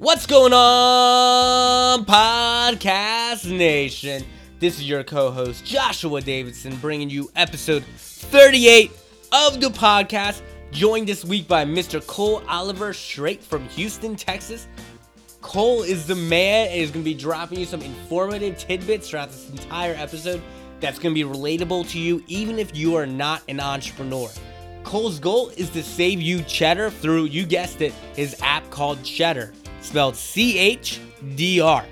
What's going on, Pawdcast Nation? This is your co host, Joshua Davidson, bringing you episode 38 of the Pawdcast. Joined this week by Mr. Cole Oliver, straight from Houston, Texas. Cole is the man and is going to be dropping you some informative tidbits throughout this entire episode that's going to be relatable to you, even if you are not an entrepreneur. Cole's goal is to save you cheddar through, you guessed it, his app called Cheddar, spelled C H D R.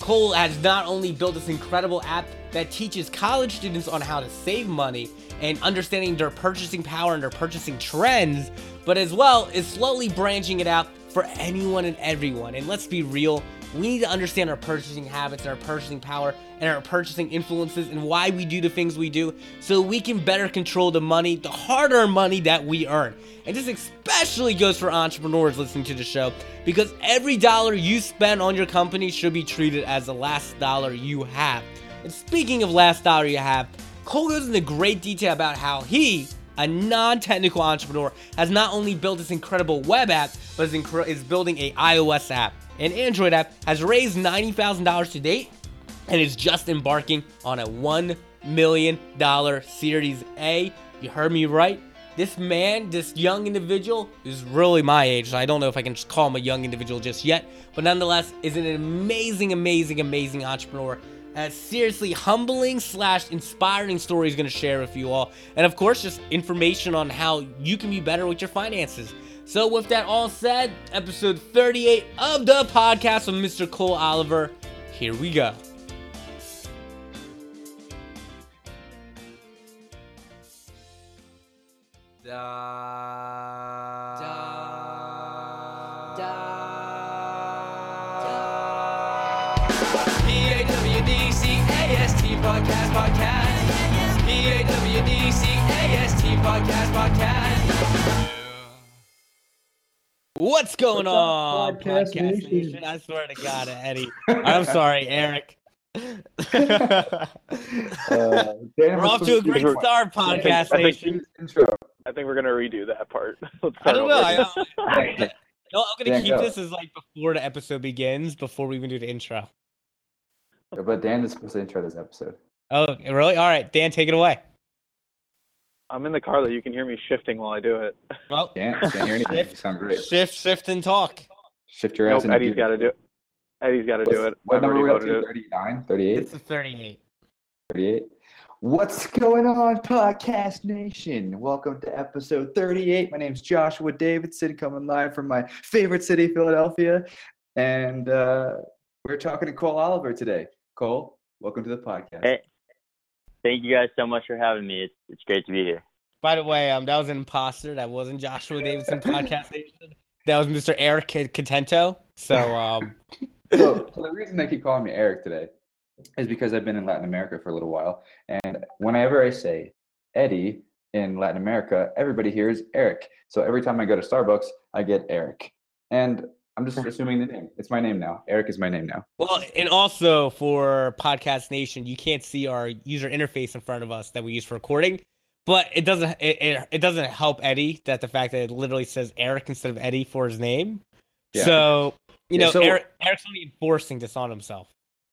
Cole has not only built this incredible app that teaches college students on how to save money and understanding their purchasing power and their purchasing trends, but as well is slowly branching it out for anyone and everyone. And let's be real, we need to understand our purchasing habits and our purchasing power and our purchasing influences and why we do the things we do so we can better control the money, the hard earned money that we earn. And this especially goes for entrepreneurs listening to the show because every dollar you spend on your company should be treated as the last dollar you have. And speaking of last dollar you have, Cole goes into great detail about how he, a non-technical entrepreneur, has not only built this incredible web app, but is, incre- is building a iOS app. An Android app has raised $90,000 to date and is just embarking on a $1 million Series A. You heard me right. This man, this young individual, is really my age, so I don't know if I can just call him a young individual just yet, but nonetheless, is an amazing, amazing, amazing entrepreneur. A seriously humbling slash inspiring story he's going to share with you all. And of course, just information on how you can be better with your finances. So, with that all said, episode 38 of the Pawdcast with Mr. Cole Oliver, here we go. Da. Da. P-A-W-D-C-A-S-T podcast podcast. P-A-W-D-C-A-S-T podcast podcast. What's going What's on, Podcast Podcast Nation? Nation? I swear to God, Eddie. I'm sorry, Eric. Uh, We're off to a great We're- start, Podcast I think- Nation. intro. I think we're gonna redo that part. Let's I start don't know. over I, again. no, I'm gonna Dan, keep go. this as like before the episode begins, before we even do the intro. But Dan is supposed to intro this episode. Oh, really? All right, Dan, take it away. I'm in the car though. You can hear me shifting while I do it. Well, Can't, can't hear anything. You sound great. shift, shift, and talk. Shift your ass Nope, Eddie's got to do it. Eddie's got to do it. What number already are we up to? it. 39? 38? It's a 38. 38. What's going on, Pawdcast Nation? Welcome to episode 38. My name's Joshua Davidson, coming live from my favorite city, Philadelphia. And uh, we're talking to Cole Oliver today. Cole, welcome to the podcast. Hey, thank you guys so much for having me. It's it's great to be here. By the way, um, that was an imposter. That wasn't Joshua Davidson Pawdcast Nation. That was Mr. Eric Contento. So, um, so, so the reason they keep calling me Eric today is because I've been in Latin America for a little while, and whenever I say Eddie in Latin America, everybody hears Eric. So every time I go to Starbucks, I get Eric, and I'm just assuming the name. It's my name now. Eric is my name now. Well, and also for Pawdcast Nation, you can't see our user interface in front of us that we use for recording, but it doesn't it, it, it doesn't help Eddie that the fact that it literally says Eric instead of Eddie for his name. Yeah. So you Yeah, know, so- Eric, Eric's only enforcing this on himself.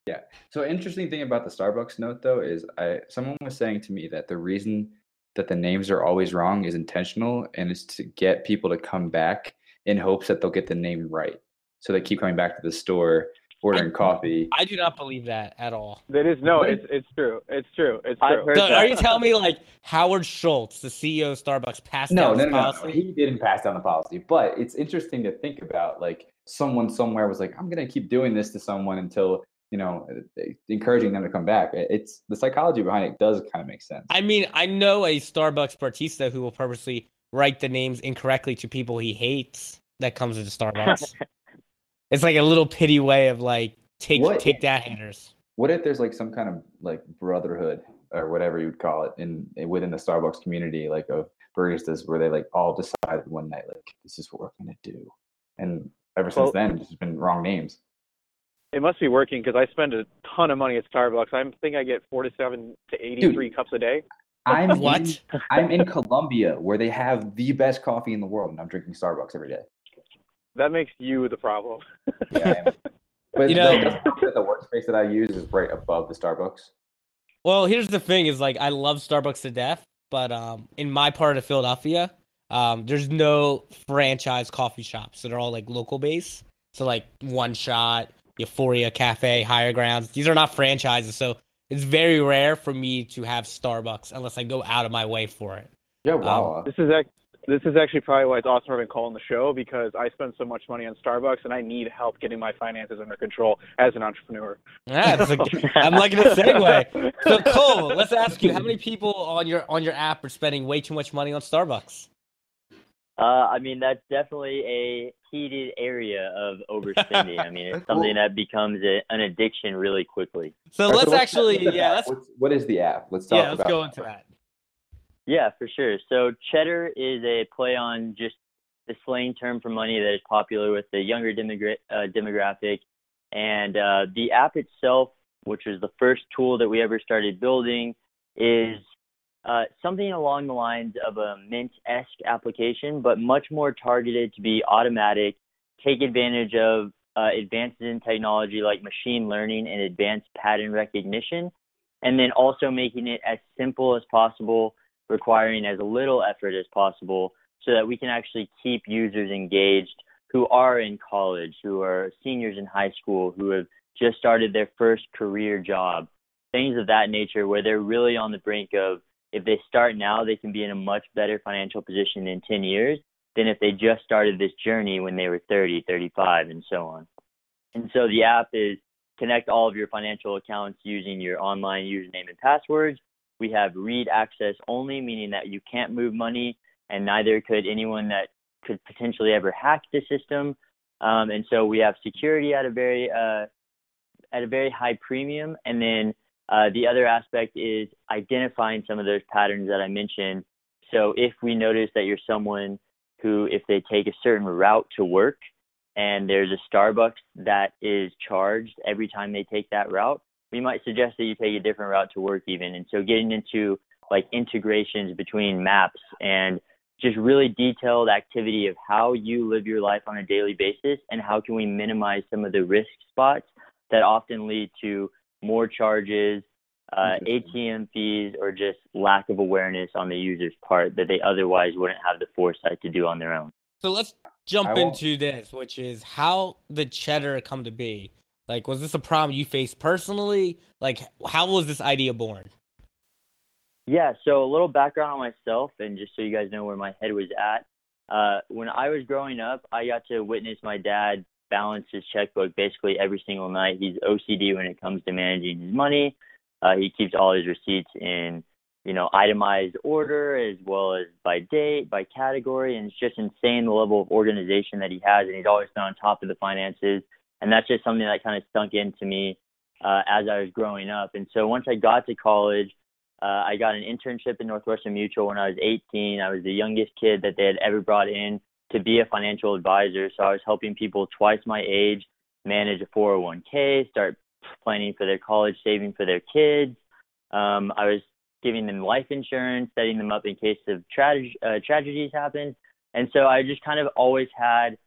Yeah. So interesting thing about the Starbucks note though is I someone was saying to me that the reason that the names are always wrong is intentional and it's to get people to come back in hopes that they'll get the name right. So they keep coming back to the store, ordering coffee. I do not believe that at all. That is no. It's it's true. It's true. It's true. So are you telling me like Howard Schultz, the CEO of Starbucks, passed No, down no, this no, no, policy? He didn't pass down the policy, but it's interesting to think about. Like someone somewhere was like, "I'm gonna keep doing this to someone until you know, uh, encouraging them to come back." It's the psychology behind it does kind of make sense. I mean, I know a Starbucks barista who will purposely write the names incorrectly to people he hates that comes into Starbucks. it's like a little pity way of like take What? take that haters. What if there's like some kind of like brotherhood or whatever you would call it in within the Starbucks community, like of baristas, where they like all decided one night, like this is what we're gonna do, and ever since Well- then, it's just been wrong names. It must be working because I spend a ton of money at Starbucks. I think I get 47 to 83 cups a day. I'm in- What? I'm in Colombia, where they have the best coffee in the world, and I'm drinking Starbucks every day. that makes you the problem. Yeah, But You know- the, the, the workspace that I use is right above the Starbucks. Well, here's the thing: is like I love Starbucks to death, but um, in my part of Philadelphia, um, there's no franchise coffee shops. So they're all like local based. So like One Shot, Euphoria Cafe, Higher Grounds. These are not franchises, so it's very rare for me to have Starbucks unless I go out of my way for it. Yeah, um, wow. This is ac- this is actually probably why it's awesome having Cole on the show because I spend so much money on Starbucks and I need help getting my finances under control as an entrepreneur. Yeah, that's a, I'm liking the segue. So Cole, let's ask you: How many people on your on your app are spending way too much money on Starbucks? Uh, I mean, that's definitely a heated area of overspending. I mean, it's something that becomes a, an addiction really quickly. So All right, let's what's- actually, what's yeah, let's What's, what is the app? Let's talk yeah, let's about go into that. Yeah, for sure. So cheddar is a play on just the slang term for money that is popular with the younger demogra- uh, demographic. And uh, the app itself, which was the first tool that we ever started building, is uh, something along the lines of a Mint-esque application, but much more targeted to be automatic, take advantage of uh, advances in technology like machine learning and advanced pattern recognition, and then also making it as simple as possible requiring as little effort as possible so that we can actually keep users engaged who are in college, who are seniors in high school, who have just started their first career job, things of that nature where they're really on the brink of if they start now, they can be in a much better financial position in 10 years than if they just started this journey when they were 30, 35, and so on. And so the app is connect all of your financial accounts using your online username and passwords we have read access only, meaning that you can't move money, and neither could anyone that could potentially ever hack the system. Um, and so we have security at a very uh, at a very high premium. And then uh, the other aspect is identifying some of those patterns that I mentioned. So if we notice that you're someone who, if they take a certain route to work, and there's a Starbucks that is charged every time they take that route, we might suggest that you take a different route to work even. And so getting into like integrations between maps and just really detailed activity of how you live your life on a daily basis and how can we minimize some of the risk spots that often lead to more charges, uh, ATM fees, or just lack of awareness on the user's part that they otherwise wouldn't have the foresight to do on their own. So let's jump into this, which is how the cheddar come to be. Like, was this a problem you faced personally? Like, how was this idea born? Yeah, so a little background on myself, and just so you guys know where my head was at. Uh, when I was growing up, I got to witness my dad balance his checkbook basically every single night. He's OCD when it comes to managing his money. Uh, he keeps all his receipts in, you know, itemized order as well as by date, by category, and it's just insane the level of organization that he has, and he's always been on top of the finances. And that's just something that kind of sunk into me uh, as I was growing up. And so once I got to college, uh, I got an internship in Northwestern Mutual when I was 18. I was the youngest kid that they had ever brought in to be a financial advisor. So I was helping people twice my age manage a 401k, start planning for their college, saving for their kids. Um, I was giving them life insurance, setting them up in case of trage- uh, tragedies happen. And so I just kind of always had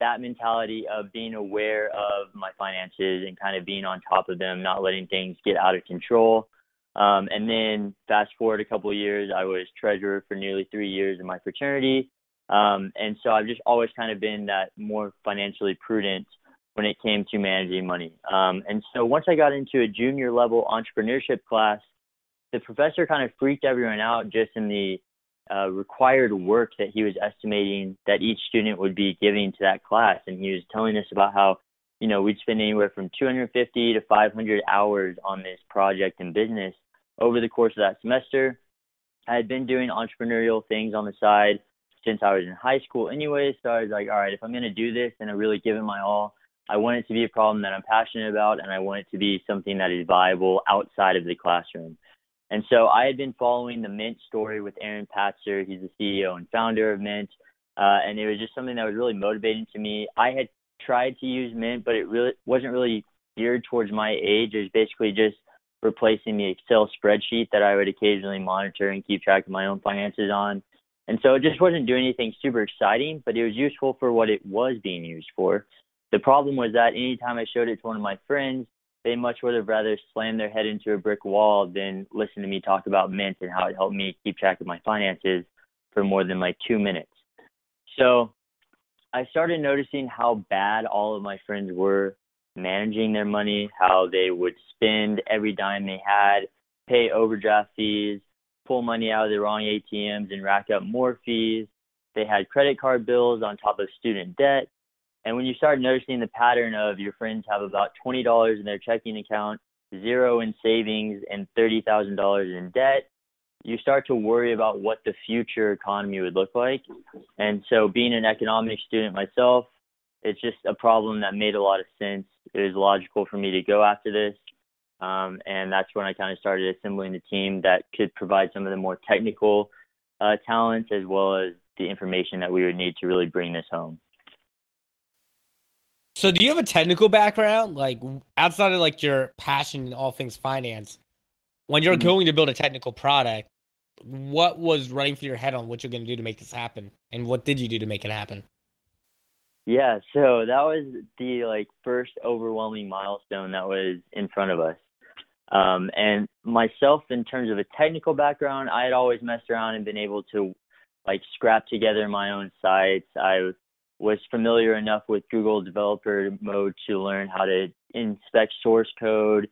that mentality of being aware of my finances and kind of being on top of them, not letting things get out of control. Um, and then fast forward a couple of years, I was treasurer for nearly three years in my fraternity. Um, and so I've just always kind of been that more financially prudent when it came to managing money. Um, and so once I got into a junior level entrepreneurship class, the professor kind of freaked everyone out just in the uh, required work that he was estimating that each student would be giving to that class. And he was telling us about how, you know, we'd spend anywhere from 250 to 500 hours on this project and business over the course of that semester. I had been doing entrepreneurial things on the side since I was in high school anyway. So I was like, all right, if I'm going to do this and I really give it my all, I want it to be a problem that I'm passionate about and I want it to be something that is viable outside of the classroom. And so I had been following the Mint story with Aaron Patzer. He's the CEO and founder of Mint. Uh, and it was just something that was really motivating to me. I had tried to use Mint, but it really wasn't really geared towards my age. It was basically just replacing the Excel spreadsheet that I would occasionally monitor and keep track of my own finances on. And so it just wasn't doing anything super exciting, but it was useful for what it was being used for. The problem was that anytime I showed it to one of my friends, they much would have rather slammed their head into a brick wall than listen to me talk about Mint and how it helped me keep track of my finances for more than like two minutes. So I started noticing how bad all of my friends were managing their money, how they would spend every dime they had, pay overdraft fees, pull money out of the wrong ATMs and rack up more fees. They had credit card bills on top of student debt. And when you start noticing the pattern of your friends have about $20 in their checking account, zero in savings, and $30,000 in debt, you start to worry about what the future economy would look like. And so, being an economics student myself, it's just a problem that made a lot of sense. It was logical for me to go after this. Um, and that's when I kind of started assembling the team that could provide some of the more technical uh, talents as well as the information that we would need to really bring this home. So, do you have a technical background, like outside of like your passion in all things finance? When you're Mm-hmm. going to build a technical product, what was running through your head on what you're going to do to make this happen, and what did you do to make it happen? Yeah, so that was the like first overwhelming milestone that was in front of us. Um, and myself, in terms of a technical background, I had always messed around and been able to like scrap together my own sites. I was familiar enough with Google Developer Mode to learn how to inspect source code,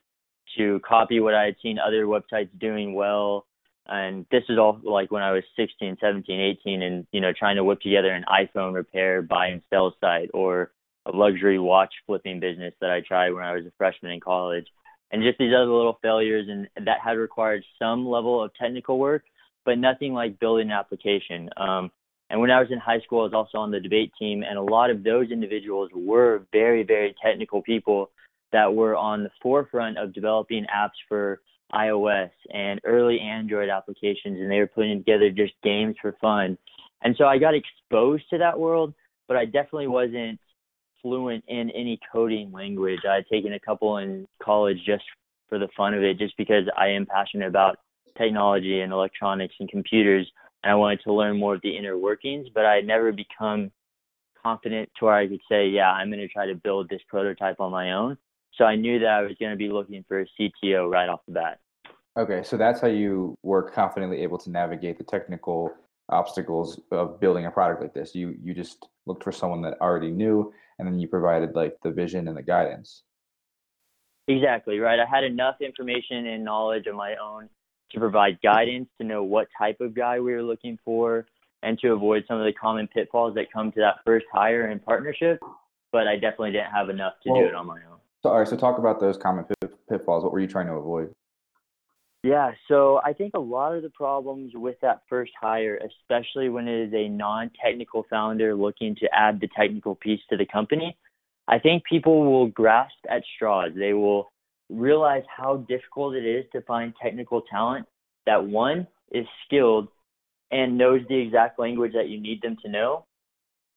to copy what I had seen other websites doing well. And this is all like when I was 16, 17, 18, and you know trying to whip together an iPhone repair, buy and sell site, or a luxury watch flipping business that I tried when I was a freshman in college and just these other little failures and that had required some level of technical work but nothing like building an application. Um, and when i was in high school i was also on the debate team and a lot of those individuals were very very technical people that were on the forefront of developing apps for ios and early android applications and they were putting together just games for fun. And so i got exposed to that world but i definitely wasn't fluent in any coding language. I had taken a couple in college just for the fun of it, just because I am passionate about technology and electronics and computers, and I wanted to learn more of the inner workings. But I had never become confident to where I could say, yeah, I'm going to try to build this prototype on my own. So I knew that I was going to be looking for a CTO right off the bat. Okay, so that's how you were confidently able to navigate the technical obstacles of building a product like this. You you just looked for someone that already knew, and then you provided like the vision and the guidance. Exactly, right. I had enough information and knowledge of my own to provide guidance to know what type of guy we were looking for and to avoid some of the common pitfalls that come to that first hire and partnership. But I definitely didn't have enough to do it on my own. So, all right, so talk about those common pitfalls. What were you trying to avoid? Yeah, so I think a lot of the problems with that first hire, especially when it is a non technical founder looking to add the technical piece to the company, I think people will grasp at straws. They will realize how difficult it is to find technical talent that one is skilled and knows the exact language that you need them to know.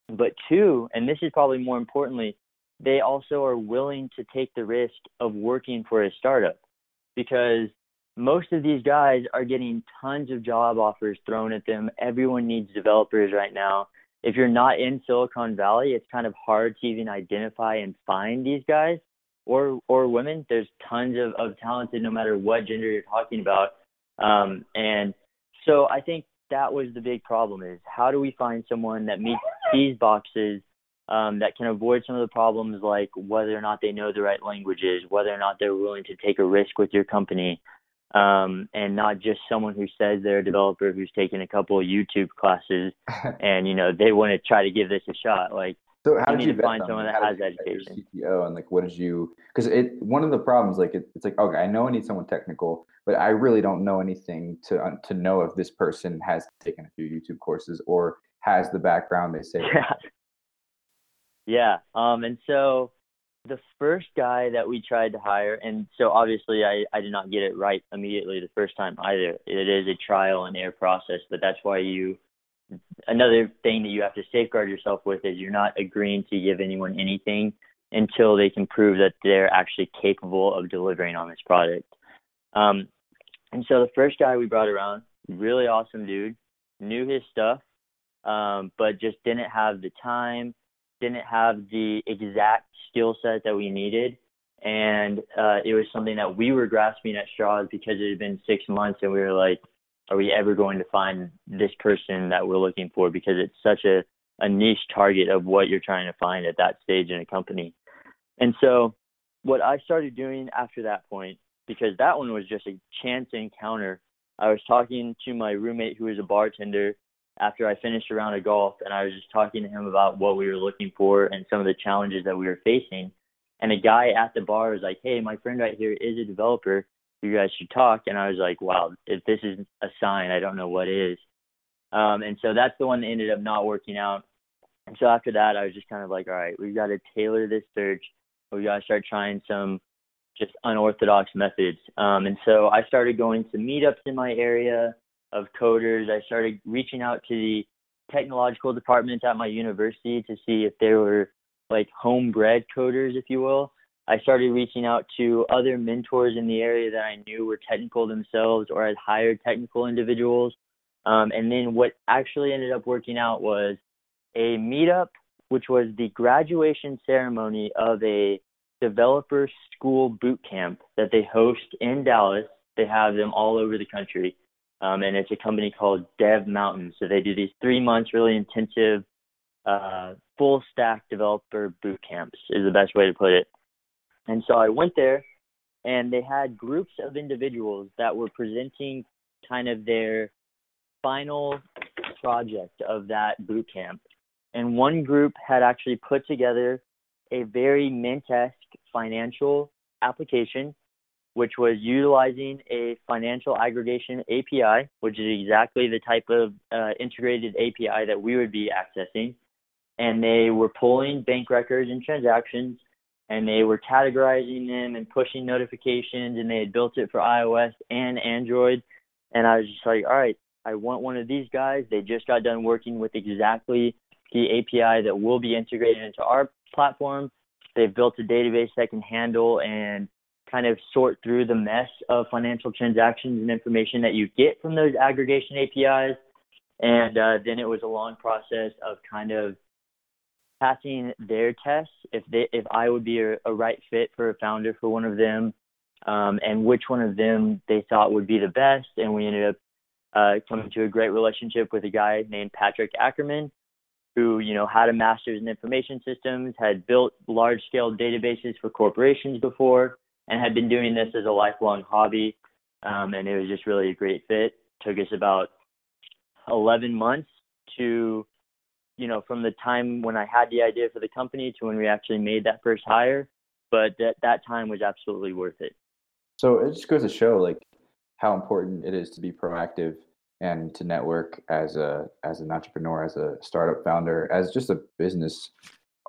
But two, and this is probably more importantly, they also are willing to take the risk of working for a startup because most of these guys are getting tons of job offers thrown at them. Everyone needs developers right now. If you're not in Silicon Valley, it's kind of hard to even identify and find these guys or or women. There's tons of, of talented no matter what gender you're talking about. Um, and so I think that was the big problem is how do we find someone that meets these boxes um, that can avoid some of the problems like whether or not they know the right languages, whether or not they're willing to take a risk with your company, um, and not just someone who says they're a developer who's taken a couple of YouTube classes and you know they want to try to give this a shot. Like So how did you find them? someone that how has did you vet your education. CTO and like what did you? Because it one of the problems like it, it's like okay, I know I need someone technical, but I really don't know anything to uh, to know if this person has taken a few YouTube courses or has the background they say. yeah. Yeah. Um, and so the first guy that we tried to hire, and so obviously I, I did not get it right immediately the first time either. It is a trial and error process, but that's why you, another thing that you have to safeguard yourself with is you're not agreeing to give anyone anything until they can prove that they're actually capable of delivering on this product. Um, and so the first guy we brought around, really awesome dude, knew his stuff, um, but just didn't have the time, didn't have the exact skill set that we needed. And uh, it was something that we were grasping at straws because it had been six months, and we were like, are we ever going to find this person that we're looking for? Because it's such a, a niche target of what you're trying to find at that stage in a company. And so, what I started doing after that point, because that one was just a chance encounter, I was talking to my roommate who was a bartender after I finished a round of golf, and I was just talking to him about what we were looking for and some of the challenges that we were facing. And a guy at the bar was like, "Hey, my friend right here is a developer. You guys should talk." And I was like, "Wow, if this is a sign, I don't know what is." Um, and so that's the one that ended up not working out. And so after that, I was just kind of like, "All right, we've got to tailor this search. We got to start trying some just unorthodox methods." Um, and so I started going to meetups in my area of coders. I started reaching out to the technological department at my university to see if there were like homebred coders, if you will. I started reaching out to other mentors in the area that I knew were technical themselves or had hired technical individuals. Um, and then what actually ended up working out was a meetup, which was the graduation ceremony of a developer school boot camp that they host in Dallas. They have them all over the country. Um, and it's a company called Dev Mountain. So they do these three months really intensive uh, full stack developer boot camps is the best way to put it. And so I went there and they had groups of individuals that were presenting kind of their final project of that boot camp. And one group had actually put together a very Mint-esque financial application, which was utilizing a financial aggregation API, which is exactly the type of uh, integrated API that we would be accessing and they were pulling bank records and transactions and they were categorizing them and pushing notifications and they had built it for iOS and Android and I was just like, all right, I want one of these guys. They just got done working with exactly the API that will be integrated into our platform. They've built a database that can handle and kind of sort through the mess of financial transactions and information that you get from those aggregation APIs. And uh, then it was a long process of kind of passing their tests if they if I would be a, a right fit for a founder for one of them, um, and which one of them they thought would be the best. And we ended up uh, coming to a great relationship with a guy named Patrick Ackerman, who you know had a master's in information systems, had built large scale databases for corporations before, and had been doing this as a lifelong hobby. Um, and it was just really a great fit. Took us about 11 months to you know, from the time when I had the idea for the company to when we actually made that first hire. But that that time was absolutely worth it. So it just goes to show like how important it is to be proactive and to network as a as an entrepreneur, as a startup founder, as just a business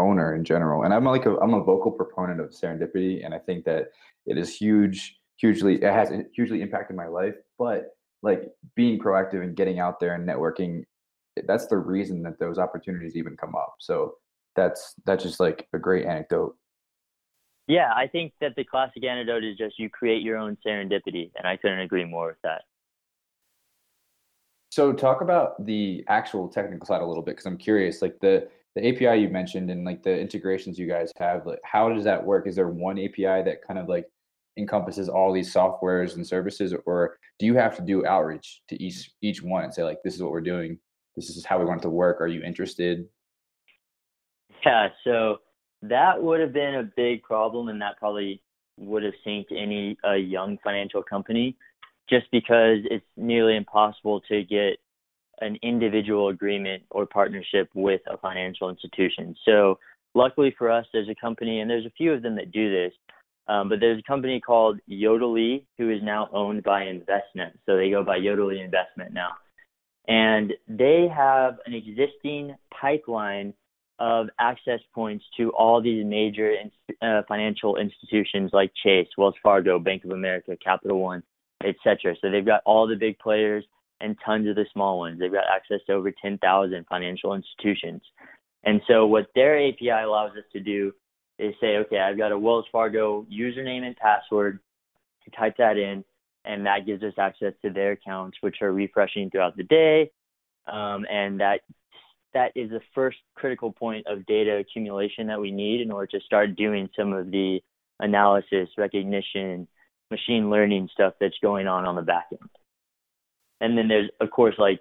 owner in general. And I'm like a I'm a vocal proponent of serendipity, and I think that it is huge, hugely it has hugely impacted my life. But like being proactive and getting out there and networking that's the reason that those opportunities even come up. So that's that's just like a great anecdote. Yeah, I think that the classic anecdote is just you create your own serendipity, and I couldn't agree more with that. So talk about the actual technical side a little bit because I'm curious. Like the the API you mentioned and like the integrations you guys have, like how does that work? Is there one API that kind of like encompasses all these softwares and services, or do you have to do outreach to each each one and say like this is what we're doing this is how we want it to work. Are you interested? Yeah, so that would have been a big problem, and that probably would have synced any a young financial company, just because it's nearly impossible to get an individual agreement or partnership with a financial institution. So luckily for us, there's a company, and there's a few of them that do this. Um, but there's a company called Yodlee who is now owned by Envestnet. So they go by Yodlee Envestnet now and they have an existing pipeline of access points to all these major uh, financial institutions like Chase, Wells Fargo, Bank of America, Capital One, etc. So they've got all the big players and tons of the small ones. They've got access to over 10,000 financial institutions. And so what their API allows us to do is say, okay, I've got a Wells Fargo username and password. Type that in, and that gives us access to their accounts, which are refreshing throughout the day. Um, and that that is the first critical point of data accumulation that we need in order to start doing some of the analysis, recognition, machine learning stuff that's going on on the back end. And then there's, of course, like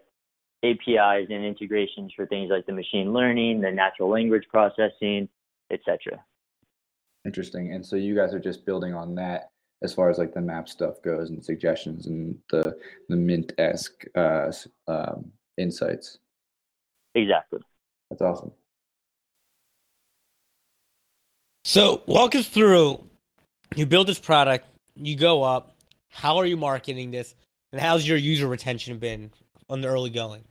APIs and integrations for things like the machine learning, the natural language processing, etc. Interesting. And so you guys are just building on that as far as like the map stuff goes and suggestions and the the mint esque uh, um, insights. Exactly. That's awesome. So walk us through. You build this product, you go up. How are you marketing this, and how's your user retention been on the early going?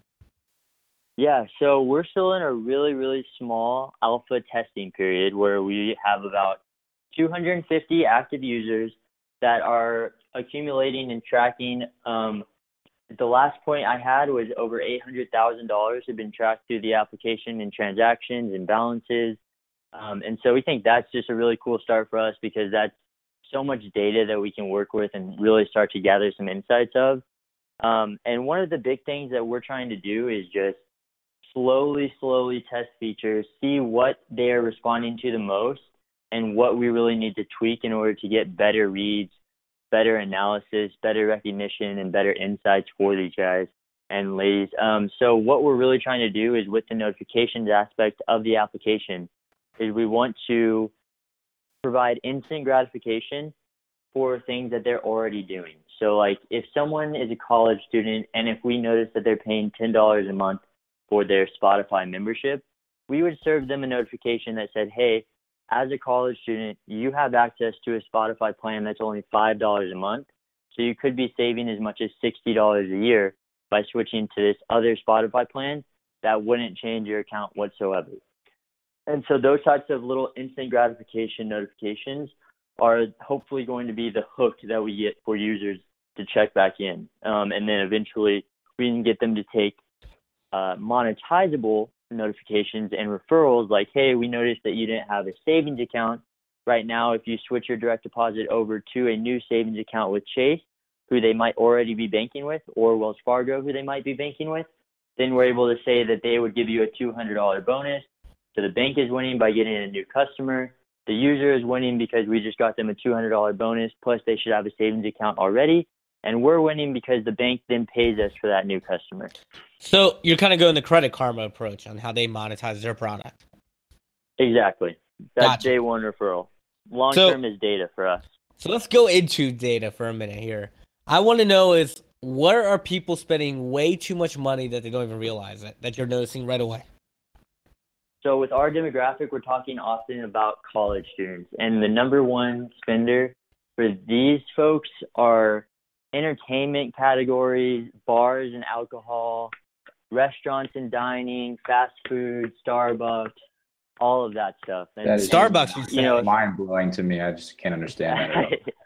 Yeah, so we're still in a really, really small alpha testing period where we have about 250 active users that are accumulating and tracking. Um, the last point I had was over $800,000 have been tracked through the application and transactions and balances. Um, and so we think that's just a really cool start for us because that's so much data that we can work with and really start to gather some insights of. Um, and one of the big things that we're trying to do is just slowly, slowly test features, see what they are responding to the most, and what we really need to tweak in order to get better reads, better analysis, better recognition, and better insights for these guys and ladies. Um, so what we're really trying to do is with the notifications aspect of the application is we want to provide instant gratification for things that they're already doing. So like if someone is a college student and if we notice that they're paying ten dollars a month for their Spotify membership, we would serve them a notification that said, Hey, as a college student, you have access to a Spotify plan that's only five dollars a month. So you could be saving as much as sixty dollars a year by switching to this other Spotify plan that wouldn't change your account whatsoever. And so those types of little instant gratification notifications are hopefully going to be the hook that we get for users to check back in. Um, and then eventually we can get them to take uh, monetizable notifications and referrals like, hey, we noticed that you didn't have a savings account. Right now, if you switch your direct deposit over to a new savings account with Chase, who they might already be banking with, or Wells Fargo, who they might be banking with, then we're able to say that they would give you a $200 bonus. So the bank is winning by getting a new customer. The user is winning because we just got them a $200 bonus, plus they should have a savings account already. And we're winning because the bank then pays us for that new customer. So you're kind of going the credit karma approach on how they monetize their product. Exactly. That's Gotcha. day one referral. Long So- term is data for us. So let's go into data for a minute here. I want to know is where are people spending way too much money that they don't even realize it that you're noticing right away? So with our demographic, we're talking often about college students, and the number one spender for these folks are entertainment categories, bars and alcohol, restaurants and dining, fast food, Starbucks, all of that stuff. And That is Starbucks, you you know, mind blowing to me. I just can't understand that.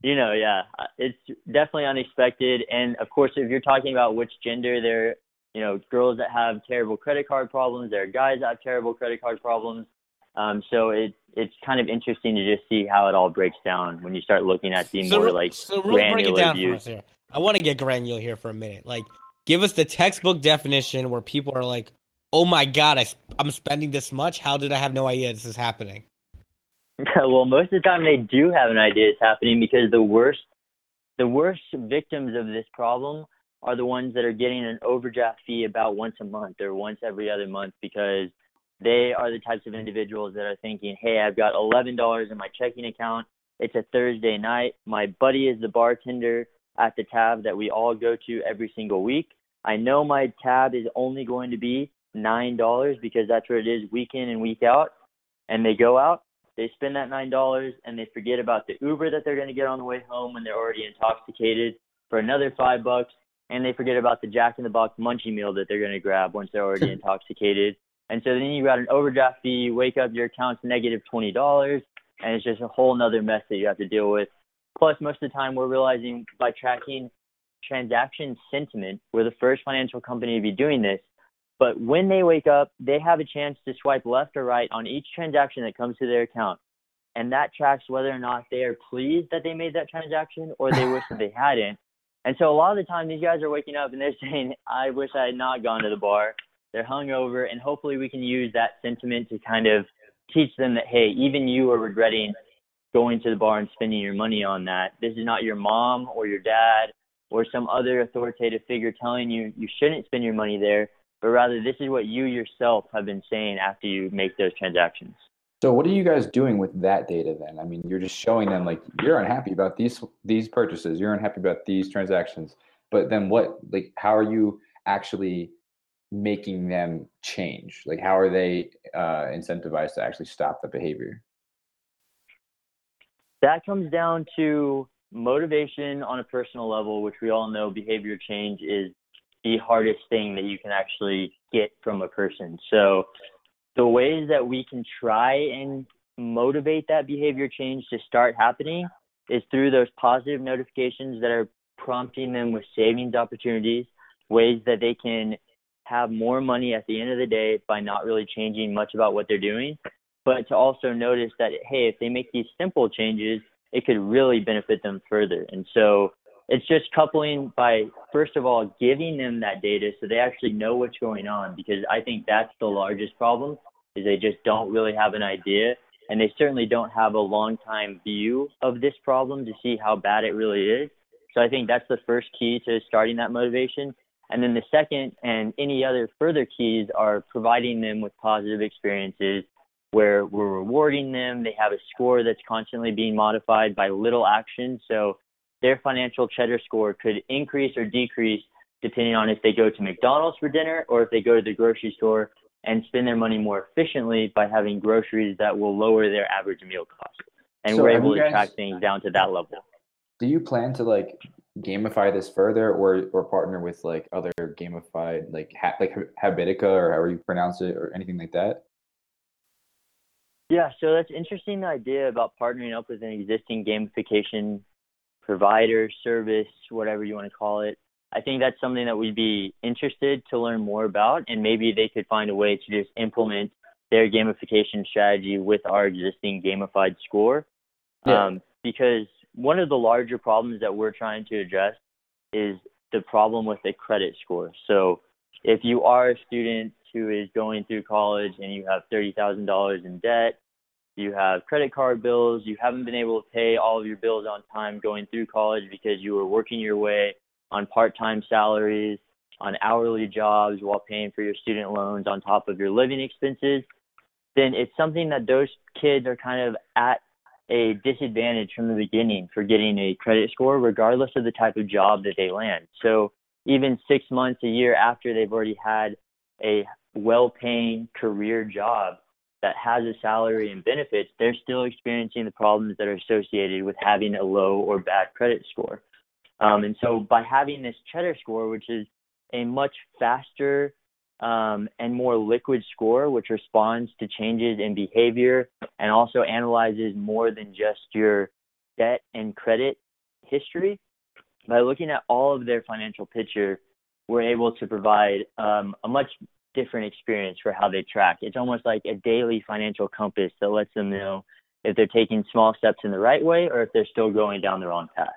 You know, yeah, it's definitely unexpected. And of course, if you're talking about which gender, there, you know, girls that have terrible credit card problems, there are guys that have terrible credit card problems. Um, so it it's kind of interesting to just see how it all breaks down when you start looking at the more re- like so really break it granular down for views. us here. I want to get granular here for a minute. Like, give us the textbook definition where people are like, "Oh my god, I, I'm spending this much. How did I have no idea this is happening?" well, most of the time they do have an idea it's happening because the worst, the worst victims of this problem are the ones that are getting an overdraft fee about once a month or once every other month because they are the types of individuals that are thinking, hey, I've got $11 in my checking account. It's a Thursday night. My buddy is the bartender at the tab that we all go to every single week. I know my tab is only going to be $9 because that's where it is week in and week out. And they go out, they spend that $9 and they forget about the Uber that they're going to get on the way home when they're already intoxicated for another 5 bucks and they forget about the Jack in the Box munchie meal that they're going to grab once they're already intoxicated. And so then you got an overdraft fee, you wake up, your account's negative twenty dollars, and it's just a whole nother mess that you have to deal with. Plus, most of the time, we're realizing by tracking transaction sentiment, we're the first financial company to be doing this. But when they wake up, they have a chance to swipe left or right on each transaction that comes to their account. And that tracks whether or not they are pleased that they made that transaction or they wish that they hadn't. And so a lot of the time, these guys are waking up and they're saying, I wish I had not gone to the bar. they're hungover, and hopefully we can use that sentiment to kind of teach them that hey, even you are regretting going to the bar and spending your money on that. This is not your mom or your dad or some other authoritative figure telling you you shouldn't spend your money there, but rather this is what you yourself have been saying after you make those transactions. So what are you guys doing with that data then? I mean, you're just showing them like you're unhappy about these these purchases, you're unhappy about these transactions, but then what like how are you actually making them change? Like how are they uh, incentivized to actually stop the behavior? That comes down to motivation on a personal level, which we all know behavior change is the hardest thing that you can actually get from a person. So the ways that we can try and motivate that behavior change to start happening is through those positive notifications that are prompting them with savings opportunities, ways that they can have more money at the end of the day by not really changing much about what they're doing, but to also notice that, hey, if they make these simple changes, it could really benefit them further. And so it's just coupling by, first of all, giving them that data so they actually know what's going on, because I think that's the largest problem is they just don't really have an idea and they certainly don't have a long time view of this problem to see how bad it really is. So I think that's the first key to starting that motivation. And then the second and any other further keys are providing them with positive experiences where we're rewarding them. They have a score that's constantly being modified by little action. So their financial cheddar score could increase or decrease depending on if they go to McDonald's for dinner or if they go to the grocery store and spend their money more efficiently by having groceries that will lower their average meal cost. And So we're able to guys- track things down to that level. Do you plan to like gamify this further or or partner with like other gamified like ha- like Habitica or however you pronounce it or anything like that? Yeah, so that's interesting the idea about partnering up with an existing gamification provider, service, whatever you want to call it. I think that's something that we'd be interested to learn more about, and maybe they could find a way to just implement their gamification strategy with our existing gamified score. Yeah. Um, because one of the larger problems that we're trying to address is the problem with the credit score. So if you are a student who is going through college and you have $30,000 in debt, you have credit card bills, you haven't been able to pay all of your bills on time going through college because you were working your way on part-time salaries, on hourly jobs while paying for your student loans on top of your living expenses, then it's something that those kids are kind of at a disadvantage from the beginning for getting a credit score, regardless of the type of job that they land. So even six months, a year after they've already had a well paying career job that has a salary and benefits, they're still experiencing the problems that are associated with having a low or bad credit score. Um, and so by having this cheddar score, which is a much faster um, and more liquid score, which responds to changes in behavior and also analyzes more than just your debt and credit history. By looking at all of their financial picture, we're able to provide um, a much different experience for how they track. It's almost like a daily financial compass that lets them know if they're taking small steps in the right way or if they're still going down the wrong path.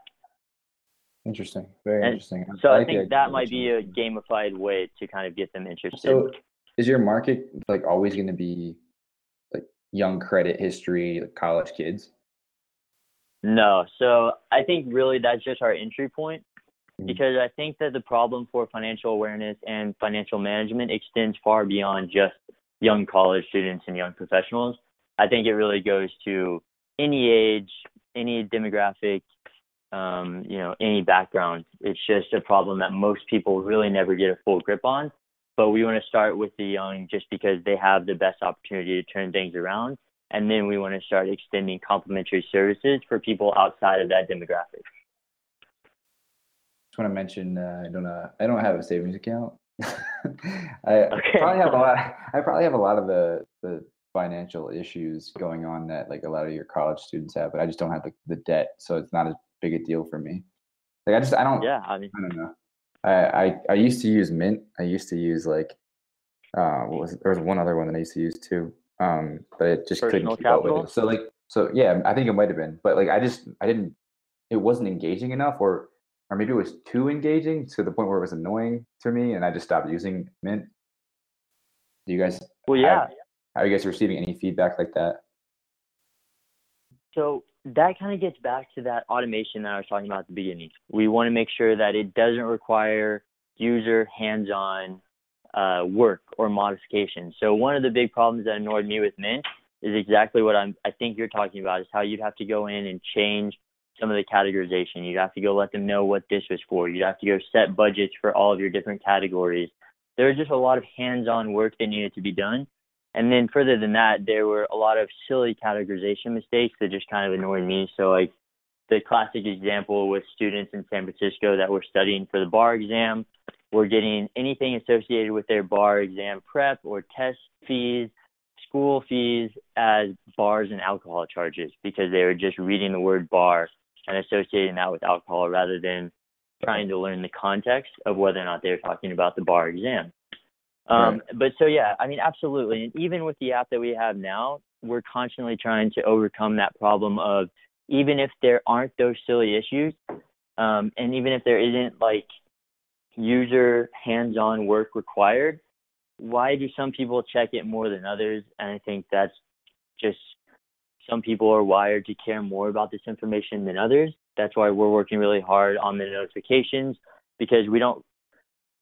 Interesting. Very And interesting. So I like the think that might be a gamified way to kind of get them interested. So is your market like always going to be like young credit history, like college kids? No. So I think really that's just our entry point. Because I think that the problem for financial awareness and financial management extends far beyond just young college students and young professionals. I think it really goes to any age, any demographic, um, you know, any background. It's just a problem that most people really never get a full grip on. But we want to start with the young just because they have the best opportunity to turn things around. And then we want to start extending complementary services for people outside of that demographic. Just want to mention uh, I don't uh, I don't have a savings account. I Okay. probably have a lot. I probably have a lot of the the financial issues going on that like a lot of your college students have, but I just don't have the, the debt, so it's not as big a deal for me. Like I just I don't Yeah, I mean, I don't know. I, I I used to use Mint. I used to use like uh what was there was one other one that I used to use too. Um, but it just Personal couldn't keep up with it. So like so yeah, I think it might have been, but like I just I didn't. It wasn't engaging enough, or or maybe it was too engaging to the point where it was annoying to me, and I just stopped using Mint. Do you guys? Well, yeah. have- are you guys receiving any feedback like that? So that kind of gets back to that automation that I was talking about at the beginning. We want to make sure that it doesn't require user hands-on uh, work or modification. So one of the big problems that annoyed me with Mint is exactly what I'm. I think you're talking about is how you'd have to go in and change some of the categorization. You'd have to go let them know what this was for. You'd have to go set budgets for all of your different categories. There was just a lot of hands-on work that needed to be done. And then further than that, there were a lot of silly categorization mistakes that just kind of annoyed me. So like the classic example with students in San Francisco that were studying for the bar exam were getting anything associated with their bar exam prep or test fees, school fees as bars and alcohol charges because they were just reading the word bar and associating that with alcohol rather than trying to learn the context of whether or not they're talking about the bar exam. Um, But so yeah, I mean, absolutely. And even with the app that we have now, we're constantly trying to overcome that problem of even if there aren't those silly issues, um, and even if there isn't like user hands-on work required, why do some people check it more than others? And I think that's just some people are wired to care more about this information than others. That's why we're working really hard on the notifications because we don't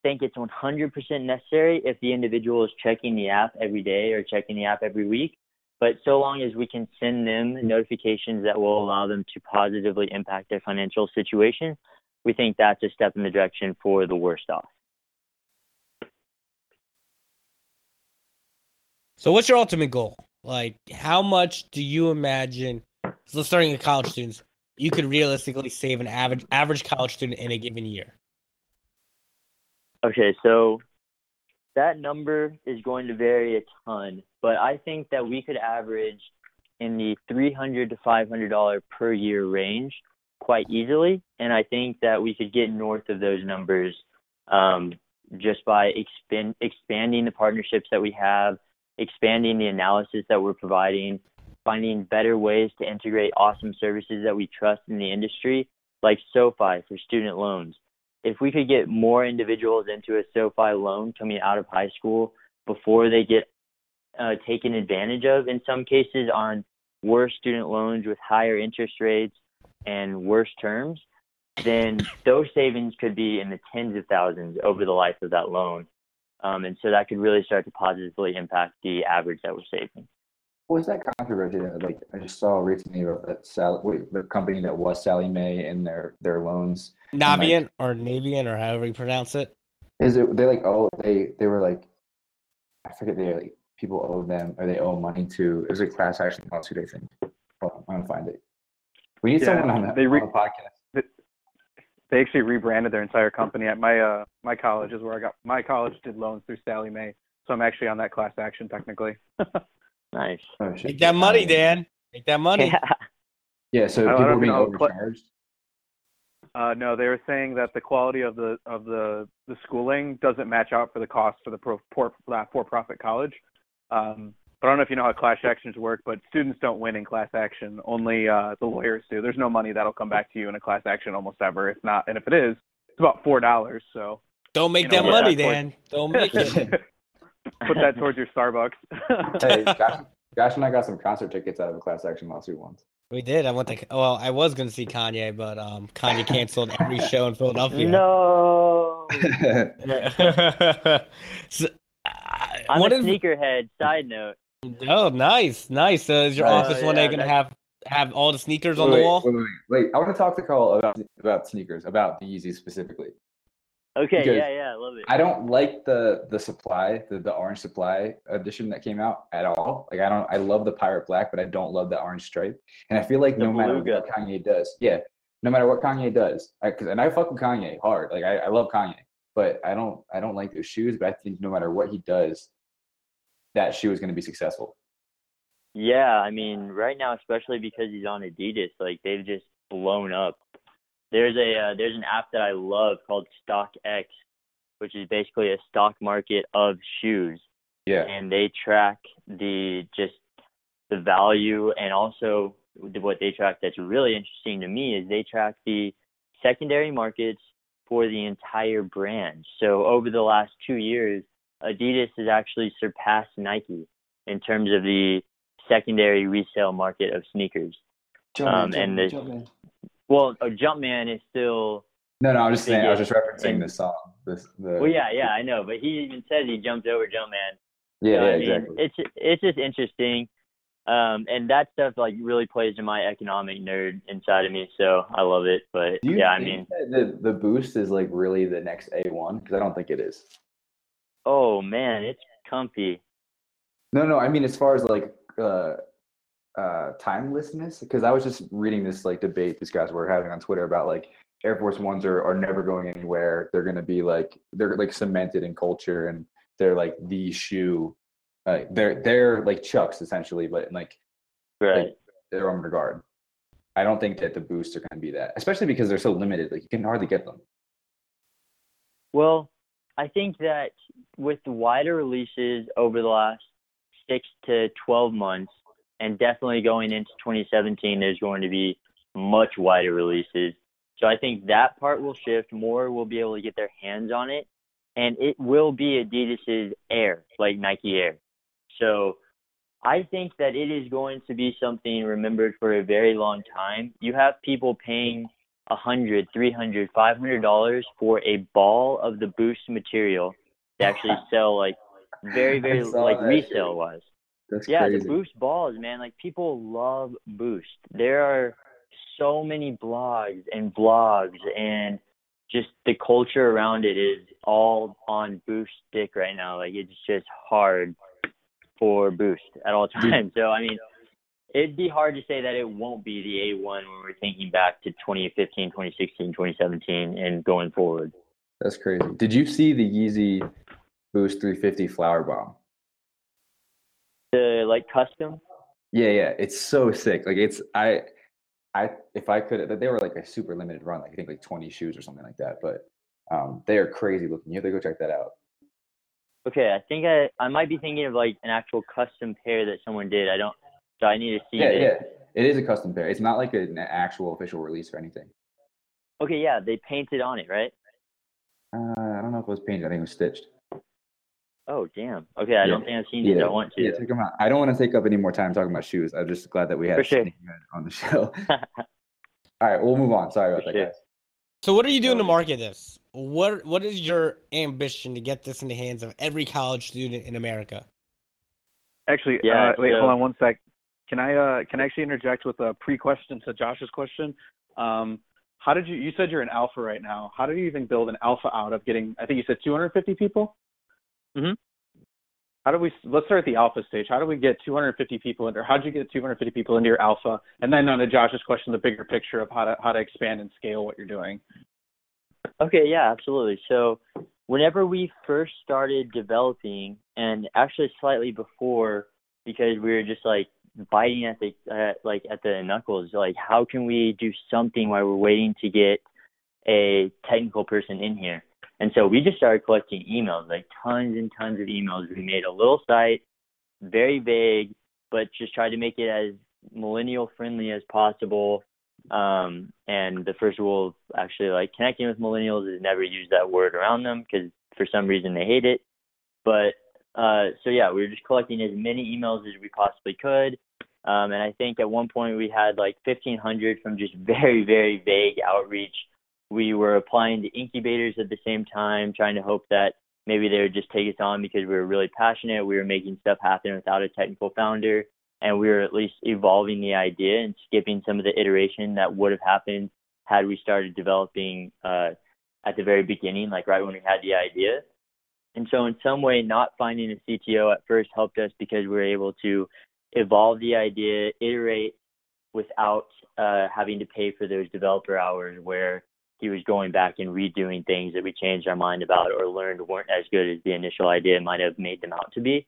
think it's 100% necessary if the individual is checking the app every day or checking the app every week. But so long as we can send them notifications that will allow them to positively impact their financial situation, we think that's a step in the direction for the worst off. So, what's your ultimate goal? Like, how much do you imagine? So, starting with college students, you could realistically save an average average college student in a given year. Okay, so that number is going to vary a ton, but I think that we could average in the 300 to 500 dollar per year range quite easily, and I think that we could get north of those numbers um, just by expand, expanding the partnerships that we have, expanding the analysis that we're providing, finding better ways to integrate awesome services that we trust in the industry, like SoFi for student loans if we could get more individuals into a SoFi loan coming out of high school before they get uh, taken advantage of in some cases on worse student loans with higher interest rates and worse terms, then those savings could be in the tens of thousands over the life of that loan. Um, and so that could really start to positively impact the average that we're saving. What was that controversy? that, Like I just saw recently about that Sally, wait, the company that was Sallie Mae and their their loans. Navient or Navient or however you pronounce it. Is it they like oh they they were like I forget they like people owe them or they owe money to it was a class action lawsuit I think. Hold I'm gonna find it. We need Yeah, someone on, the, they re- on the podcast. They actually rebranded their entire company at my uh my college is where I got my college did loans through Sallie Mae, so I'm actually on that class action technically. Nice. Oh. Make that money, Dan. Make that money. Yeah. Yeah, so I people are being know, overcharged. Uh, no, they were saying that the quality of the of the the schooling doesn't match out for the cost for the pro, for for profit college. Um, but I don't know if you know how class actions work, but students don't win in class action. Only uh, the lawyers do. There's no money that'll come back to you in a class action almost ever. If not, and if it is, it's about four dollars. So Don't make You know, that money, that's what- Dan. Don't make it. put that towards your Starbucks. hey, Josh, Josh and I got some concert tickets out of a class action lawsuit once. we did. I went to. Well, I was going to see Kanye, but um, Kanye canceled every show in Philadelphia. No. so, I- I'm what a sneakerhead. Side note. Oh, nice, nice. So is your office one day going to that- have have all the sneakers on wait, the wall? Wait, wait, wait, wait. I want to talk to Cole about about sneakers, about the Yeezys specifically. Okay, Because yeah, yeah, I love it. I don't like the the supply, the, the orange supply edition that came out at all. Like I don't I love the pirate black, but I don't love the orange stripe. And I feel like The no matter beluga. what Kanye does, yeah, no matter what Kanye does, I, cause, and I fuck with Kanye hard. Like I, I love Kanye, but I don't I don't like those shoes. But I think no matter what he does, that shoe is going to be successful. Yeah, I mean, right now, especially because he's on Adidas, like they've just blown up. There's a uh, there's an app that I love called StockX, which is basically a stock market of shoes, Yeah, and they track the just the value and also what they track that's really interesting to me is they track the secondary markets for the entire brand. So over the last two years, Adidas has actually surpassed Nike in terms of the secondary resale market of sneakers. Um, and the- Well, a Jumpman is still No, no, I'm just saying. I was just Biggest referencing in- the song. This, the, well, yeah, yeah, I know, but he even said he jumped over Jumpman. yeah, So, yeah, I mean, exactly. It's it's just interesting, um, and that stuff like really plays to my economic nerd inside of me. So I love it. But Do you yeah, I mean, that the the boost is like really the next A1? Because I don't think it is. Oh man, it's comfy. No, no, I mean as far as like uh uh timelessness, because I was just reading this like debate these guys were having on Twitter about like Air Force Ones are, are never going anywhere. They're gonna be like they're like cemented in culture and they're like the shoe. Uh, they're they're like Chucks essentially, but like Right. their own regard. I don't think that the boosts are gonna be that, especially because they're so limited. Like you can hardly get them. Well, I think that with the wider releases over the last six to 12 months, and definitely going into 2017, there's going to be much wider releases. So I think that part will shift. More will be able to get their hands on it, and it will be Adidas's Air, like Nike Air. So I think that it is going to be something remembered for a very long time. You have people paying a hundred, three hundred, five hundred dollars for a ball of the boost material to actually sell like very, very like resale wise. That's Yeah, crazy. the boost balls, man. Like people love boost. There are so many blogs and vlogs and just the culture around it is all on boost stick right now. Like it's just hard for boost at all times. So I mean it'd be hard to say that it won't be the A1 when we're thinking back to 2015, 2016, 2017 and going forward. That's crazy. Did you see the Yeezy Boost 350 Flower Bomb? The like custom Yeah, yeah, it's so sick. Like it's I, I if I could, they were like a super limited run. Like I think like 20 shoes or something like that. But um, they are crazy looking. You have to go check that out. Okay, I think I I might be thinking of like an actual custom pair that someone did. I don't so I need to see Yeah, it. yeah. It is a custom pair. It's not like an actual official release or anything. Okay, yeah, they painted on it, right? Uh, I don't know if it was painted. I think it was stitched. Oh, damn. Okay, I don't think I've seen these. I want to. Yeah, check them out. I don't want to take up any more time talking about shoes. I'm just glad that we had sure. On the show. All right, we'll move on. Sorry about For that, sure. guys. So what are you doing to market this? What what is your ambition to get this in the hands of every college student in America? Actually, Yeah, uh, wait, so- hold on one sec. Can I uh, can I actually interject with a pre-question to Josh's question? Um, how did you? You said you're an alpha right now. How did you even build an alpha out of getting? I think you said 250 people. Mhm. How do we? Let's start at the alpha stage. How do we get 250 people into? How did you get 250 people into your alpha? And then on to Josh's question, the bigger picture of how to how to expand and scale what you're doing. Okay, yeah, absolutely. So, whenever we first started developing, and actually slightly before, because we were just like biting at the uh, like at the knuckles, like how can we do something while we're waiting to get a technical person in here? And so we just started collecting emails, like tons and tons of emails. We made a little site, very vague, but just tried to make it as millennial friendly as possible. Um, and the first rule of actually like connecting with millennials is never use that word around them because for some reason they hate it. But uh, so yeah, we were just collecting as many emails as we possibly could. Um, and I think at one point we had like 1,500 from just very, very vague outreach. We were applying to incubators at the same time, trying to hope that maybe they would just take us on because we were really passionate. We were making stuff happen without a technical founder, and we were at least evolving the idea and skipping some of the iteration that would have happened had we started developing uh, at the very beginning, like right when we had the idea. And so, in some way, not finding a CTO at first helped us because we were able to evolve the idea, iterate without uh, having to pay for those developer hours where he was going back and redoing things that we changed our mind about or learned weren't as good as the initial idea might have made them out to be.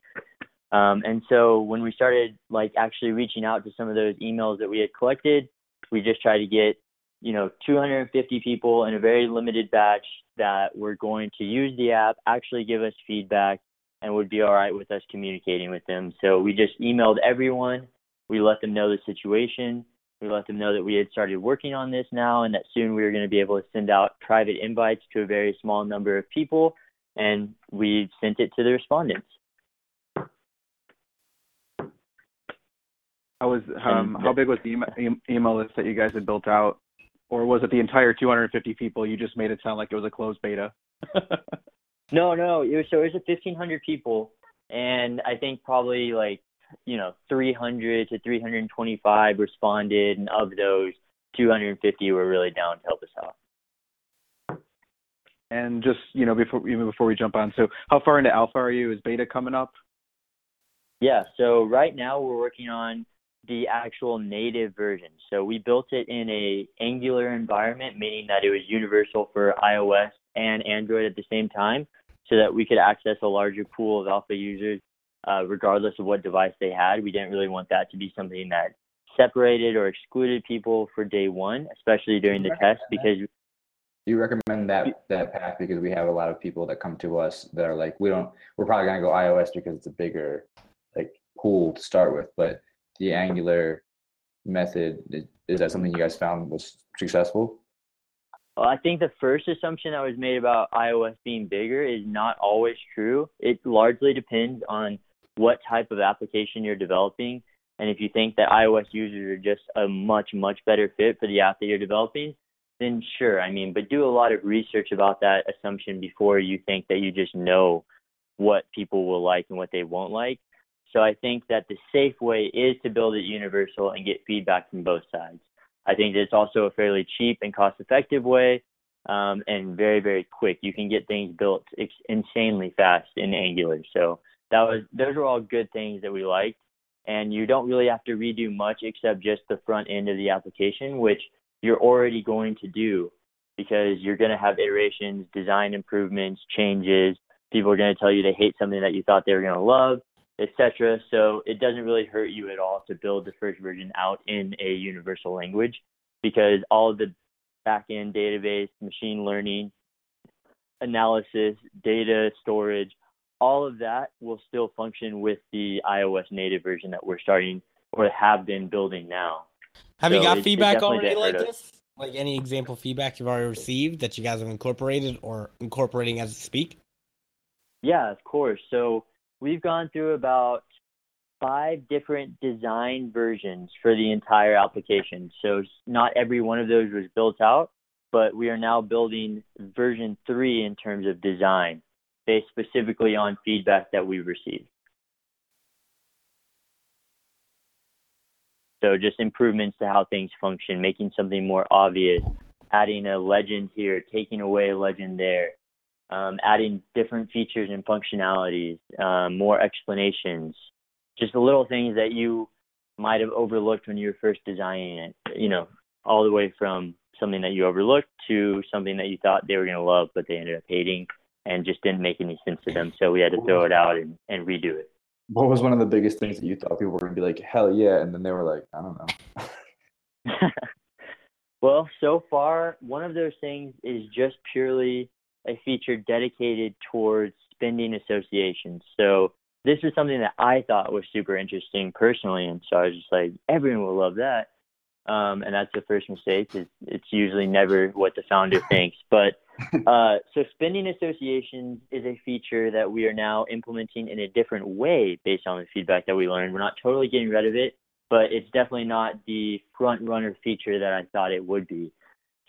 Um, and so when we started like actually reaching out to some of those emails that we had collected, we just tried to get, you know, 250 people in a very limited batch that were going to use the app, actually give us feedback, and would be all right with us communicating with them. So we just emailed everyone. We let them know the situation. We let them know that we had started working on this now and that soon we were going to be able to send out private invites to a very small number of people and we sent it to the respondents. How was um how big was the email list that you guys had built out, or was it the entire 250 people? You just made it sound like it was a closed beta. No, no, it was so it was a 1,500 people, and I think probably like you know 300 to 325 responded, and of those, 250 were really down to help us out. and just you know before even before we jump on, so how far into alpha are you? Is beta coming up? Yeah, so right now we're working on the actual native version. So we built it in a Angular environment, meaning that it was universal for iOS and Android at the same time, so that we could access a larger pool of alpha users, uh, regardless of what device they had. We didn't really want that to be something that separated or excluded people for day one, especially during the test, because Do you recommend that that path because we have a lot of people that come to us that are like, we don't, we're probably gonna go iOS because it's a bigger like pool to start with, but the Angular method is, that something you guys found was successful? Well, I think the first assumption that was made about iOS being bigger is not always true. It largely depends on what type of application you're developing. And if you think that iOS users are just a much, much better fit for the app that you're developing, then sure. I mean, but do a lot of research about that assumption before you think that you just know what people will like and what they won't like. So I think that the safe way is to build it universal and get feedback from both sides. I think that it's also a fairly cheap and cost effective way um, and very, very quick. You can get things built ex- insanely fast in Angular. So that was those were all good things that we liked. And you don't really have to redo much except just the front end of the application, which you're already going to do because you're going to have iterations, design improvements, changes. People are going to tell you they hate something that you thought they were going to love etc. So it doesn't really hurt you at all to build the first version out in a universal language because all of the backend database, machine learning, analysis, data storage, all of that will still function with the iOS native version that we're starting or have been building now. Have you got it- feedback already like this? Like any example feedback you've already received that you guys have incorporated or incorporating as we speak? Yeah, of course. So we've gone through about five different design versions for the entire application. So not every one of those was built out, but we are now building version three in terms of design, based specifically on feedback that we've received. So just improvements to how things function, making something more obvious, adding a legend here, taking away a legend there, um, adding different features and functionalities, um, more explanations, just the little things that you might have overlooked when you were first designing it. You know, all the way from something that you overlooked to something that you thought they were going to love, but they ended up hating and just didn't make any sense to them. So we had to throw it out and, and redo it. What was one of the biggest things that you thought people were gonna be like, hell yeah, and then they were like, I don't know. well, so far, one of those things is just purely a feature dedicated towards spending associations. So this is something that I thought was super interesting personally, and so I was just like, everyone will love that. Um, and that's the first mistake. Is it's usually never what the founder thinks. But uh, so spending associations is a feature that we are now implementing in a different way based on the feedback that we learned. We're not totally getting rid of it, but it's definitely not the front runner feature that I thought it would be.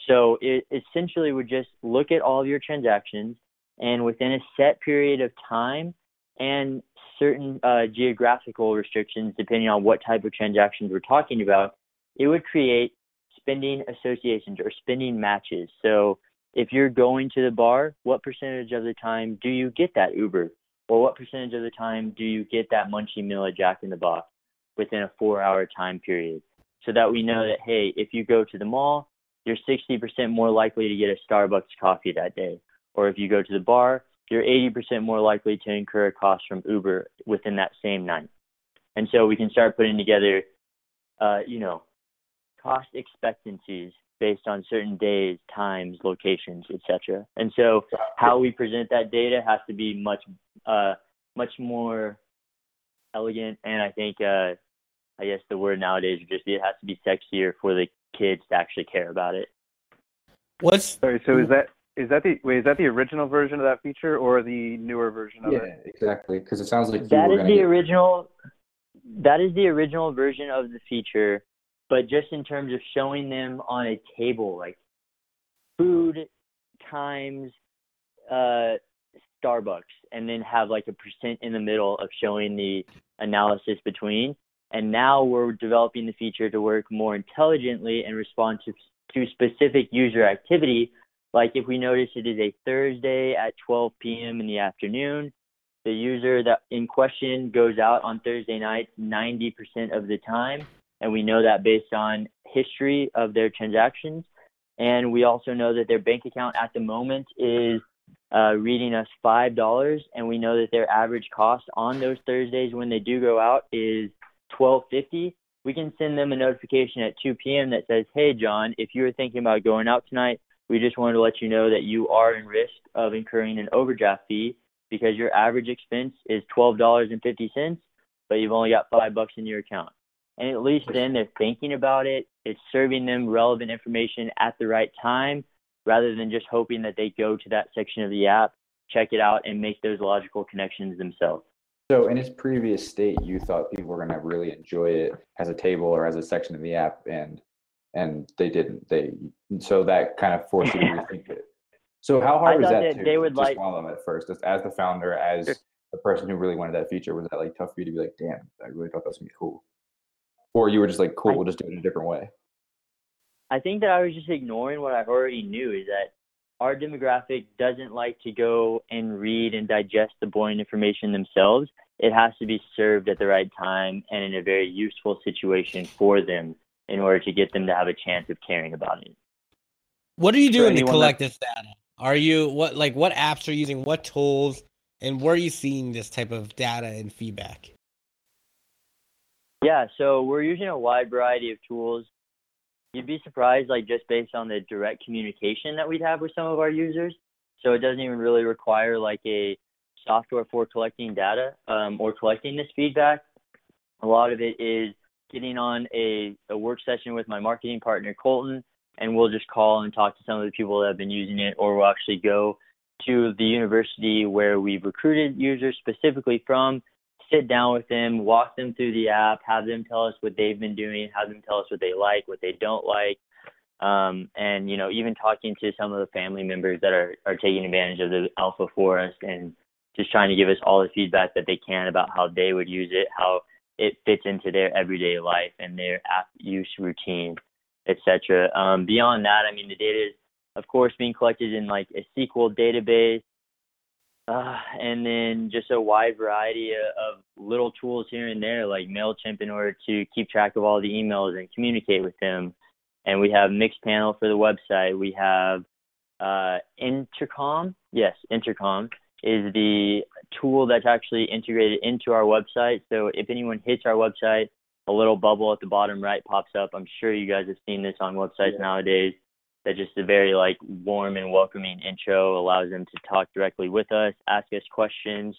So it essentially would just look at all of your transactions and within a set period of time and certain uh, geographical restrictions, depending on what type of transactions we're talking about, it would create spending associations or spending matches. So if you're going to the bar, what percentage of the time do you get that Uber? Or what percentage of the time do you get that munchie meal at Jack in the Box within a four hour time period? So that we know that, hey, if you go to the mall, you're 60% more likely to get a Starbucks coffee that day. Or if you go to the bar, you're 80% more likely to incur a cost from Uber within that same night. And so we can start putting together, uh, you know, cost expectancies based on certain days, times, locations, etc. And so how we present that data has to be much, uh, much more elegant. And I think, uh, I guess the word nowadays would just be it has to be sexier for the kids to actually care about it. What's Sorry, so is that Is that the wait? Is that the original version of that feature or the newer version of Yeah, it? exactly. Because it sounds like you That were is gonna the get- original. That is the original version of the feature, but just in terms of showing them on a table, like food times uh, Starbucks, and then have like a percent in the middle of showing the analysis between. And now we're developing the feature to work more intelligently and respond to, to specific user activity. Like if we notice it is a Thursday at 12 p.m. in the afternoon, the user that in question goes out on Thursday night 90% of the time, and we know that based on history of their transactions. And we also know that their bank account at the moment is uh, reading us five dollars, and we know that their average cost on those Thursdays when they do go out is twelve fifty. We can send them a notification at 2 p.m. that says, "Hey, John, if you were thinking about going out tonight, we just wanted to let you know that you are in risk of incurring an overdraft fee because your average expense is twelve dollars and fifty cents, but you've only got five bucks in your account." And at least then they're thinking about it. It's serving them relevant information at the right time rather than just hoping that they go to that section of the app, check it out, and make those logical connections themselves. So in its previous state, you thought people were gonna really enjoy it as a table or as a section of the app, and and they didn't. They so that kind of forced you to rethink it. So how hard I was that that to, they would to like- swallow at first, as, as the founder, as the person who really wanted that feature? Was that like tough for you to be like, damn, I really thought that was gonna be cool, or you were just like, cool, I- we'll just do it in a different way. I think that I was just ignoring what I already knew is that our demographic doesn't like to go and read and digest the boring information themselves. It has to be served at the right time and in a very useful situation for them in order to get them to have a chance of caring about it. What are you doing to collect this data? Are you what like what apps are you using? What tools? And where are you seeing this type of data and feedback? Yeah, so we're using a wide variety of tools. You'd be surprised, like just based on the direct communication that we'd have with some of our users. So it doesn't even really require like a software for collecting data um, or collecting this feedback. A lot of it is getting on a, a work session with my marketing partner Colton, and we'll just call and talk to some of the people that have been using it, or we'll actually go to the university where we've recruited users specifically from sit down with them, walk them through the app, have them tell us what they've been doing, have them tell us what they like, what they don't like, um, and you know even talking to some of the family members that are are taking advantage of the alpha for us and just trying to give us all the feedback that they can about how they would use it, how it fits into their everyday life and their app use routine, etc. Um, beyond that, I mean the data is of course being collected in like a SQL database uh, and then just a wide variety of, of little tools here and there, like MailChimp, in order to keep track of all the emails and communicate with them. And we have Mixpanel for the website. We have uh, Intercom. Yes, Intercom is the tool that's actually integrated into our website. So if anyone hits our website, a little bubble at the bottom right pops up. I'm sure you guys have seen this on websites nowadays that just a very like warm and welcoming intro allows them to talk directly with us, ask us questions.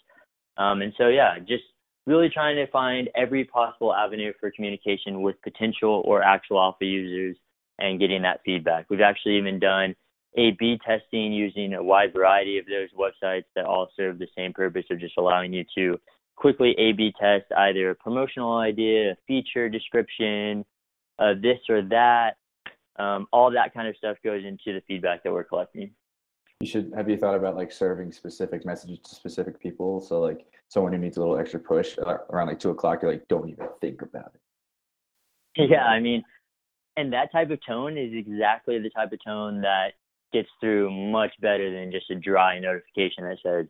Um, and so yeah, just really trying to find every possible avenue for communication with potential or actual alpha users and getting that feedback. We've actually even done A B testing using a wide variety of those websites that all serve the same purpose of just allowing you to quickly A B test either a promotional idea, a feature description, uh, this or that, um, all that kind of stuff goes into the feedback that we're collecting. You should have you thought about like serving specific messages to specific people? So like someone who needs a little extra push uh, around like two o'clock, you're like, don't even think about it. Yeah, I mean, and that type of tone is exactly the type of tone that gets through much better than just a dry notification that says,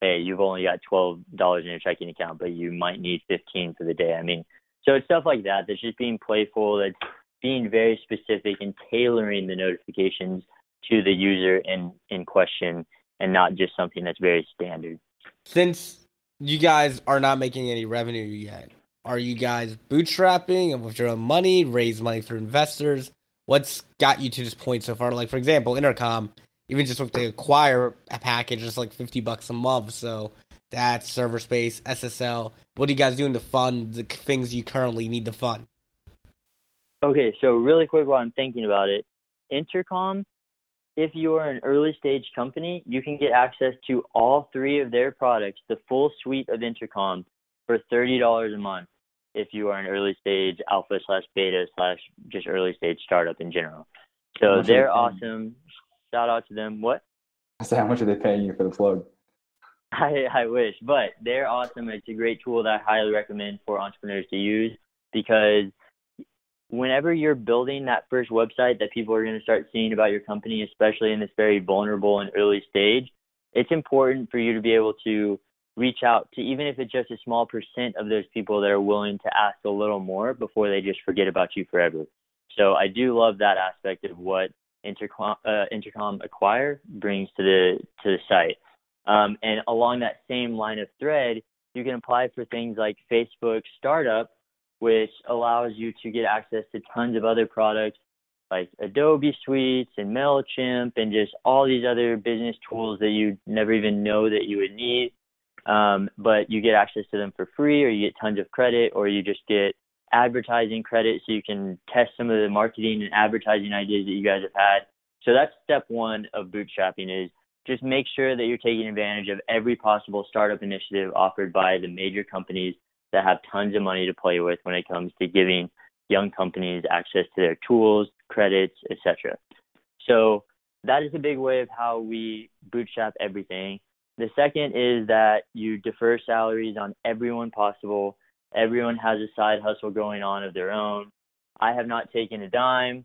"Hey, you've only got twelve dollars in your checking account, but you might need fifteen for the day." I mean, so it's stuff like that that's just being playful, that's being very specific and tailoring the notifications to the user in in question, and not just something that's very standard. Since you guys are not making any revenue yet, are you guys bootstrapping and with your own money, raise money for investors? What's got you to this point so far? Like for example, Intercom, even just with the acquire a package, it's like fifty bucks a month. So that's server space, SSL. What are you guys doing to fund the things you currently need to fund? Okay, so really quick while I'm thinking about it, Intercom if you are an early stage company, you can get access to all three of their products, the full suite of intercom, for thirty dollars a month. If you are an early stage alpha slash beta slash just early stage startup in general, so are they they're awesome. Shout out to them. What? So how much are they paying you for the plug? I, I wish, but they're awesome. It's a great tool that I highly recommend for entrepreneurs to use because whenever you're building that first website that people are going to start seeing about your company, especially in this very vulnerable and early stage, it's important for you to be able to reach out to even if it's just a small percent of those people that are willing to ask a little more before they just forget about you forever. So I do love that aspect of what Intercom, uh, Intercom Acquire brings to the to the site. Um, and along that same line of thread, you can apply for things like Facebook Startup, which allows you to get access to tons of other products like Adobe Suites and MailChimp and just all these other business tools that you never even know that you would need. Um, but you get access to them for free, or you get tons of credit, or you just get advertising credit so you can test some of the marketing and advertising ideas that you guys have had. So that's step one of bootstrapping is just make sure that you're taking advantage of every possible startup initiative offered by the major companies that have tons of money to play with when it comes to giving young companies access to their tools, credits, etc. So that is a big way of how we bootstrap everything. The second is that you defer salaries on everyone possible. Everyone has a side hustle going on of their own. I have not taken a dime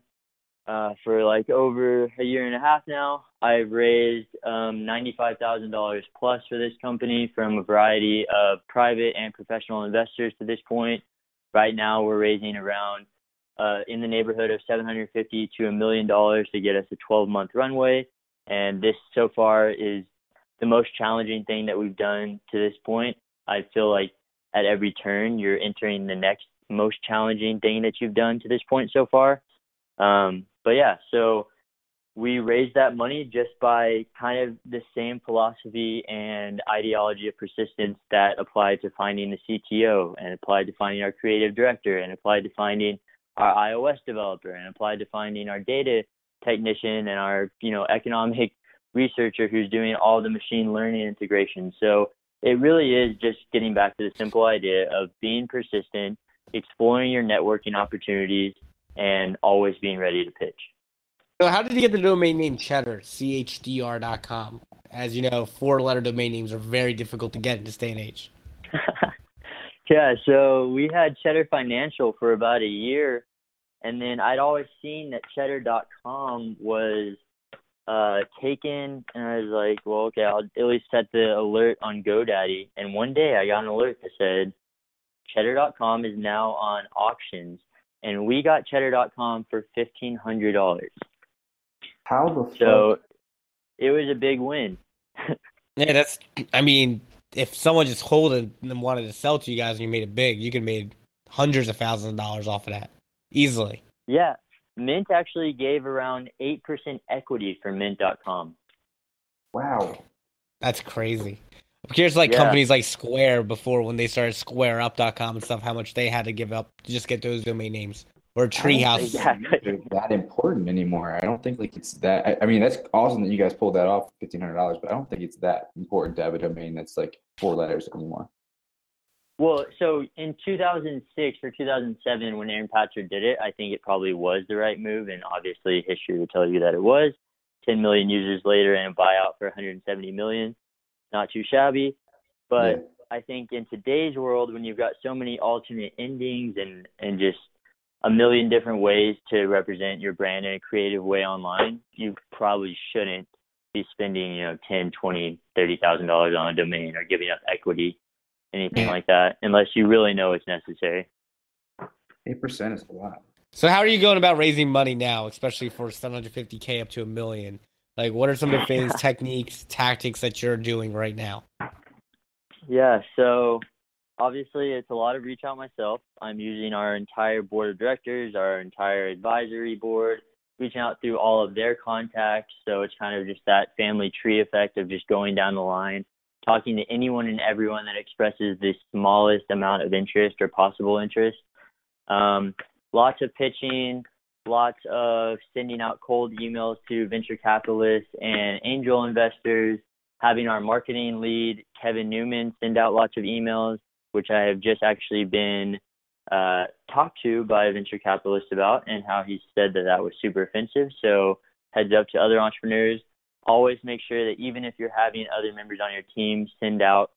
uh, for like over a year and a half now. I've raised um, $95,000 plus for this company from a variety of private and professional investors to this point. Right now, we're raising around uh, in the neighborhood of 750 to a million dollars to get us a 12 month runway. And this so far is the most challenging thing that we've done to this point. I feel like at every turn, you're entering the next most challenging thing that you've done to this point so far. Um, but yeah, so we raised that money just by kind of the same philosophy and ideology of persistence that applied to finding the CTO and applied to finding our creative director and applied to finding our iOS developer and applied to finding our data technician and our, you know, economic researcher who's doing all the machine learning integration. So it really is just getting back to the simple idea of being persistent, exploring your networking opportunities, and always being ready to pitch. So how did you get the domain name Cheddar, chdr.com? As you know, four-letter domain names are very difficult to get in this day and age. yeah, so we had Cheddar Financial for about a year, and then I'd always seen that Cheddar.com was uh, taken, and I was like, well, okay, I'll at least set the alert on GoDaddy. And one day I got an alert that said Cheddar.com is now on auctions, and we got Cheddar.com for fifteen hundred dollars. How the fuck? So it was a big win. Yeah, that's. I mean, if someone just holding and wanted to sell to you guys and you made it big, you could made hundreds of thousands of dollars off of that easily. Yeah, Mint actually gave around eight percent equity for Mint.com. wow. That's crazy. I'm curious, like Yeah. companies like Square before when they started SquareUp.com and stuff, how much they had to give up to just get those domain names or Treehouse. think Exactly. they're that important anymore. I don't think like it's that. I, I mean, that's awesome that you guys pulled that off, fifteen hundred dollars. But I don't think it's that important to have a domain that's like four letters anymore. Well, so in 2006 or 2007, when Aaron Patzer did it, I think it probably was the right move, and obviously history would tell you that it was. 10 million users later and a buyout for 170 million, not too shabby. But Yeah. I think in today's world, when you've got so many alternate endings and and just a million different ways to represent your brand in a creative way online, you probably shouldn't be spending you know 10, 20, 30 thousand dollars on a domain or giving up equity, anything Yeah. like that, unless you really know it's necessary. Eight percent is a lot. So how are you going about raising money now, especially for 750k up to a million? Like, what are some of the things, techniques, tactics that you're doing right now? Yeah, so obviously it's a lot of reach out myself. I'm using our entire board of directors, our entire advisory board, reaching out through all of their contacts. So it's kind of just that family tree effect of just going down the line, talking to anyone and everyone that expresses the smallest amount of interest or possible interest. Um, lots of pitching, lots of sending out cold emails to venture capitalists and angel investors, having our marketing lead, Kevin Newman, send out lots of emails, which I have just actually been uh, talked to by a venture capitalist about, and how he said that that was super offensive. So, heads up to other entrepreneurs. Always make sure that even if you're having other members on your team send out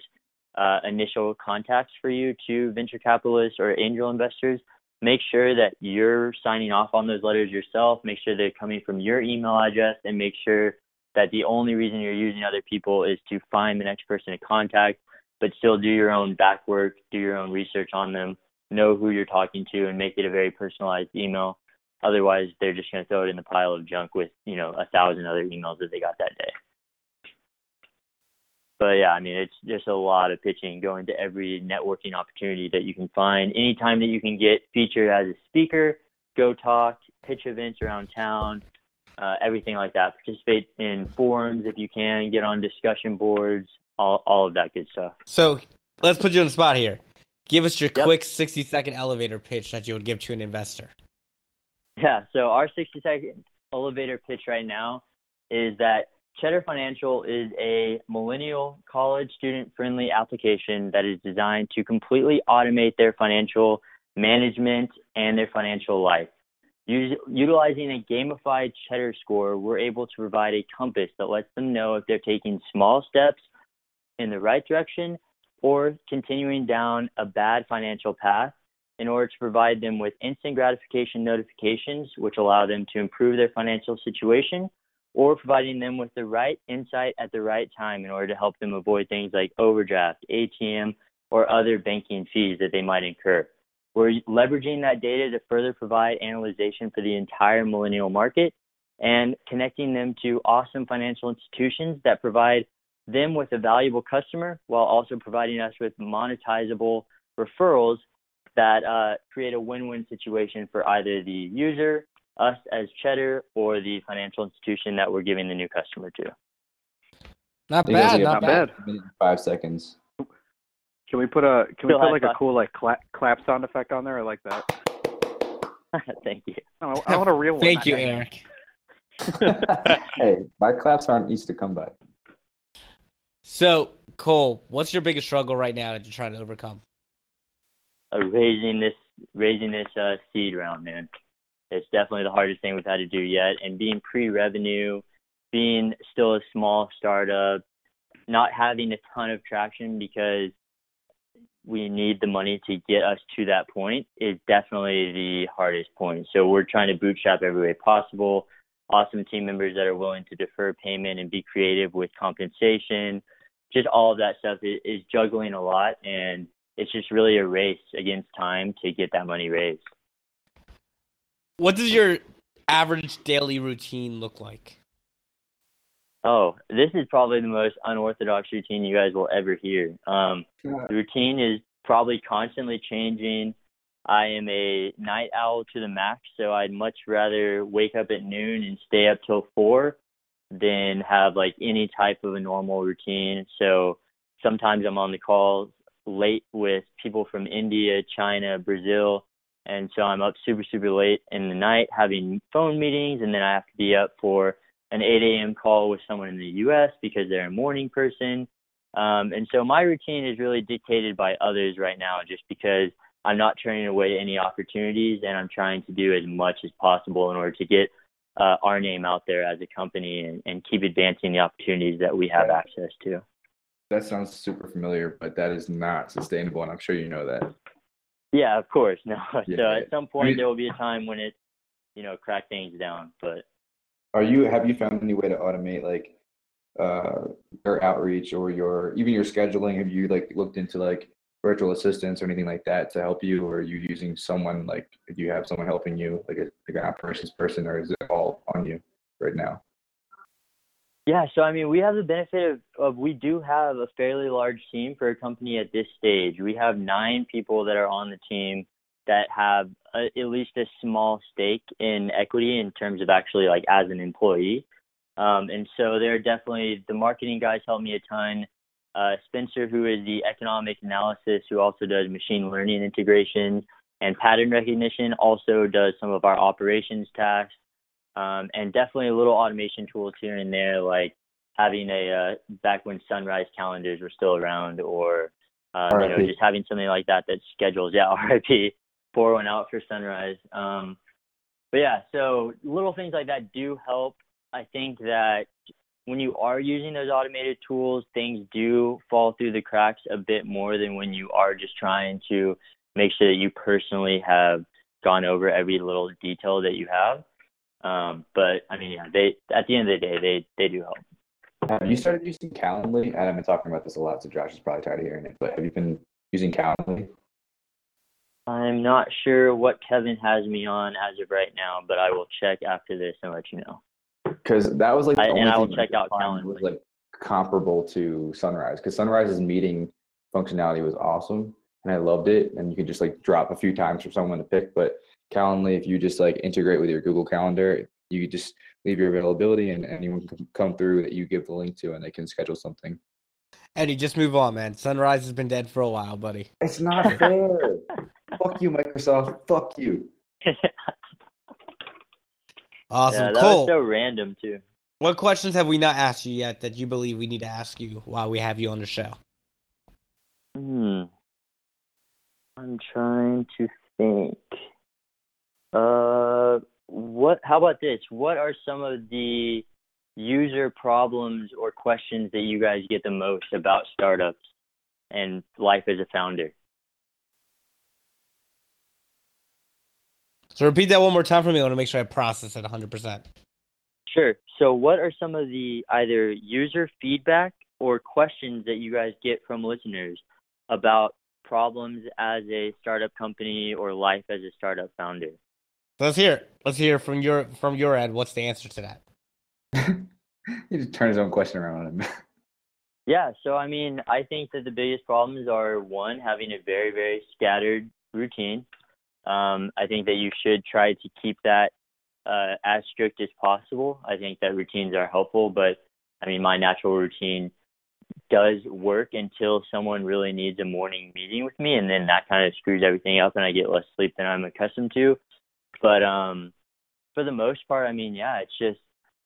uh, initial contacts for you to venture capitalists or angel investors, make sure that you're signing off on those letters yourself. Make sure they're coming from your email address, and make sure that the only reason you're using other people is to find the next person to contact, but still do your own back work, do your own research on them, know who you're talking to, and make it a very personalized email. Otherwise, they're just going to throw it in the pile of junk with, you know, a thousand other emails that they got that day. But yeah, I mean, it's just a lot of pitching, going to every networking opportunity that you can find. Anytime that you can get featured as a speaker, go talk, pitch events around town, uh, everything like that. Participate in forums if you can, get on discussion boards, all, all of that good stuff. So let's put you on the spot here. Give us your Yep. quick 60 second elevator pitch that you would give to an investor. Yeah, so our 60 second elevator pitch right now is that Cheddar Financial is a millennial college student friendly application that is designed to completely automate their financial management and their financial life. Utilizing a gamified Cheddar score, we're able to provide a compass that lets them know if they're taking small steps in the right direction or continuing down a bad financial path in order to provide them with instant gratification notifications, which allow them to improve their financial situation, or providing them with the right insight at the right time in order to help them avoid things like overdraft, ATM, or other banking fees that they might incur. We're leveraging that data to further provide analyzation for the entire millennial market and connecting them to awesome financial institutions that provide them with a valuable customer while also providing us with monetizable referrals that uh, create a win-win situation for either the user, us as Cheddar, or the financial institution that we're giving the new customer to. Not bad, not not bad. bad. A minute and Five seconds. Can we put a can we put high like a cool like clap clap sound effect on there? I like that. Thank you. No, I want a real one. Thank you, Eric. hey, my claps aren't easy to come by. So, Cole, what's your biggest struggle right now that you're trying to overcome? Uh, raising this raising this uh, seed round, man. It's definitely the hardest thing we've had to do yet. And being pre-revenue, being still a small startup, not having a ton of traction because we need the money to get us to that point is definitely the hardest point. So we're trying to bootstrap every way possible. Awesome team members that are willing to defer payment and be creative with compensation. Just all of that stuff is, is juggling a lot, and it's just really a race against time to get that money raised. What does your average daily routine look like? Oh, this is probably the most unorthodox routine you guys will ever hear. Um, the routine is probably constantly changing. I am a night owl to the max, so I'd much rather wake up at noon and stay up till four than have like any type of a normal routine. So sometimes I'm on the calls late with people from India, China, Brazil, and so I'm up super super late in the night having phone meetings, and then I have to be up for an 8 a.m. call with someone in the U.S. because they're a morning person. Um, and so my routine is really dictated by others right now, just because I'm not turning away any opportunities, and I'm trying to do as much as possible in order to get uh, our name out there as a company and, and keep advancing the opportunities that we have Yeah. access to. That sounds super familiar, but that is not sustainable, and I'm sure you know that. Yeah, of course. No. so Yeah. at some point mean- there will be a time when it, you know, crack things down. But Are you have you found any way to automate like uh your outreach or your even your scheduling? Have you like looked into like virtual assistants or anything like that to help you, or are you using someone like do you have someone helping you like a like an operations person, or is it all on you right now? Yeah, so I mean, we have the benefit of, of we do have a fairly large team for a company at this stage. We have nine people that are on the team that have a, at least a small stake in equity in terms of actually like as an employee. Um, and so they're definitely the marketing guys help me a ton. Uh, Spencer, who is the economic analysis, who also does machine learning integration, and pattern recognition. Also does some of our operations tasks, um, and definitely a little automation tools here and there, like having a uh, back when sunrise calendars were still around, or uh, you know just having something like that that schedules. Yeah, RIP, pour one out for sunrise. Um, but yeah, so little things like that do help. I think that when you are using those automated tools, things do fall through the cracks a bit more than when you are just trying to make sure that you personally have gone over every little detail that you have. Um, but I mean, yeah, they at the end of the day, they they do help. Have you started using Calendly? And I've been talking about this a lot, so Josh is probably tired of hearing it. But have you been using Calendly? I'm not sure what Kevin has me on as of right now, but I will check after this and let you know. Because that was like I- and I will check out find was like comparable to Sunrise. Because Sunrise's meeting functionality was awesome, and I loved it. And you could just like drop a few times for someone to pick. But Calendly, if you just like integrate with your Google Calendar, you just leave your availability, and anyone can come through that you give the link to, and they can schedule something. Eddie, just move on, man. Sunrise has been dead for a while, buddy. It's not fair. Fuck you, Microsoft. Fuck you. Awesome. yeah, that Cole, was so random too. what questions have we not asked you yet that you believe we need to ask you while we have you on the show? Hmm. I'm trying to think. Uh, what? How about this? What are some of the user problems or questions that you guys get the most about startups and life as a founder? So repeat that one more time for me. I want to make sure I process it 100%. Sure. So, what are some of the either user feedback or questions that you guys get from listeners about problems as a startup company or life as a startup founder? So let's hear it. Let's hear from your from your end. What's the answer to that? he just turned his own question around on him. Yeah, so I mean, I think that the biggest problems are one, having a very, very scattered routine. Um, I think that you should try to keep that uh, as strict as possible. I think that routines are helpful, but I mean, my natural routine does work until someone really needs a morning meeting with me, and then that kind of screws everything up, and I get less sleep than I'm accustomed to. But um, for the most part, I mean, yeah, it's just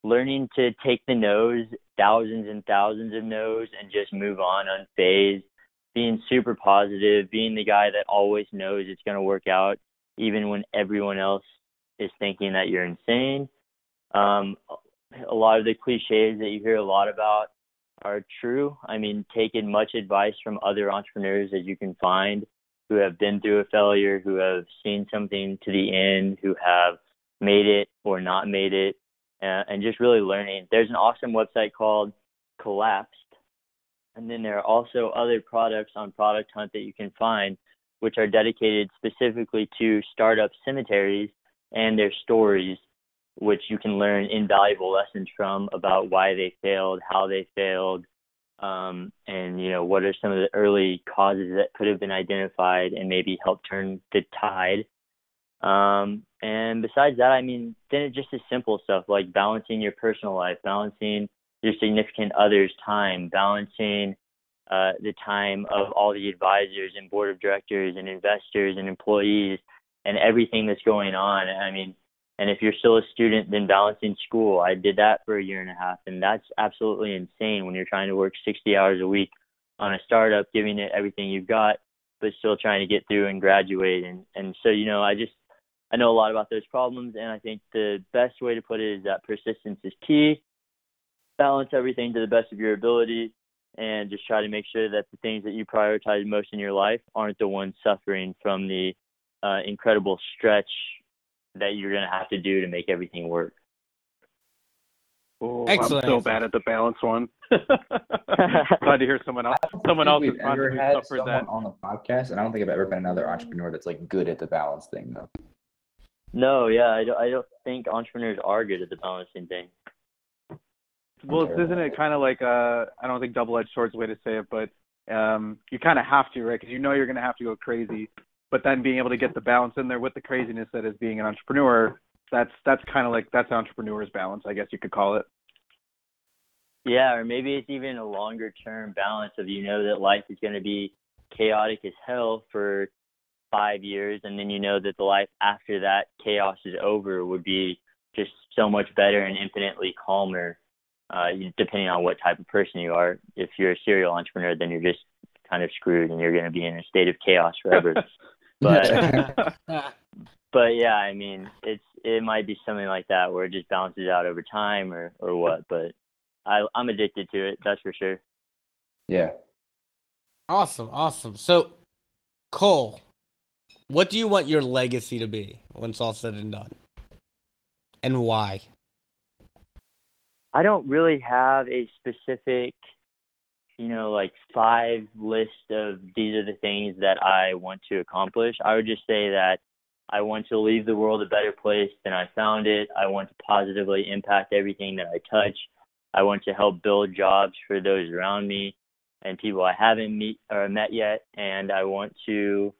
learning to take the no's, thousands and thousands of no's, and just move on unfazed. Being super positive, being the guy that always knows it's going to work out, even when everyone else is thinking that you're insane. Um, a lot of the cliches that you hear a lot about are true. I mean, taking much advice from other entrepreneurs that you can find who have been through a failure, who have seen something to the end, who have made it or not made it, uh, and just really learning. There's an awesome website called Collapsed, and then there are also other products on Product Hunt that you can find, which are dedicated specifically to startup cemeteries and their stories, which you can learn invaluable lessons from about why they failed, how they failed, um, and you know what are some of the early causes that could have been identified and maybe help turn the tide. Um, and besides that, I mean, then it's just the simple stuff like balancing your personal life, balancing your significant other's time, balancing uh, the time of all the advisors and board of directors and investors and employees and everything that's going on. I mean, and if you're still a student, then balancing school. I did that for a year and a half, and that's absolutely insane when you're trying to work 60 hours a week on a startup, giving it everything you've got, but still trying to get through and graduate. And and so you know, I just I know a lot about those problems, and I think the best way to put it is that persistence is key. Balance everything to the best of your ability, and just try to make sure that the things that you prioritize most in your life aren't the ones suffering from the uh, incredible stretch that you're going to have to do to make everything work. Oh, Excellent I'm so bad at the balance one. Glad to hear someone else. Someone else has we've ever had someone that. on the podcast, and I don't think I've ever been another entrepreneur that's like good at the balance thing though. No, yeah, I don't, I don't think entrepreneurs are good at the balancing thing. Well, isn't it it. kind of like uh, I don't think double-edged sword's the way to say it, but um, you kind of have to, right? Because you know you're going to have to go crazy, but then being able to get the balance in there with the craziness that is being an entrepreneur, that's that's kind of like that's entrepreneur's balance, I guess you could call it. Yeah, or maybe it's even a longer term balance of you know that life is going to be chaotic as hell for five years, and then you know that the life after that chaos is over would be just so much better and infinitely calmer. Uh, depending on what type of person you are. If you're a serial entrepreneur, then you're just kind of screwed, and you're going to be in a state of chaos forever. but but yeah, I mean, it's it might be something like that where it just balances out over time or or what. But I I'm addicted to it. That's for sure. Yeah. Awesome, awesome. So, Cole, what do you want your legacy to be when it's all said and done, and why? I don't really have a specific, you know, like five list of these are the things that I want to accomplish. I would just say that I want to leave the world a better place than I found it. I want to positively impact everything that I touch. I want to help build jobs for those around me and people I haven't meet or met yet. And I want to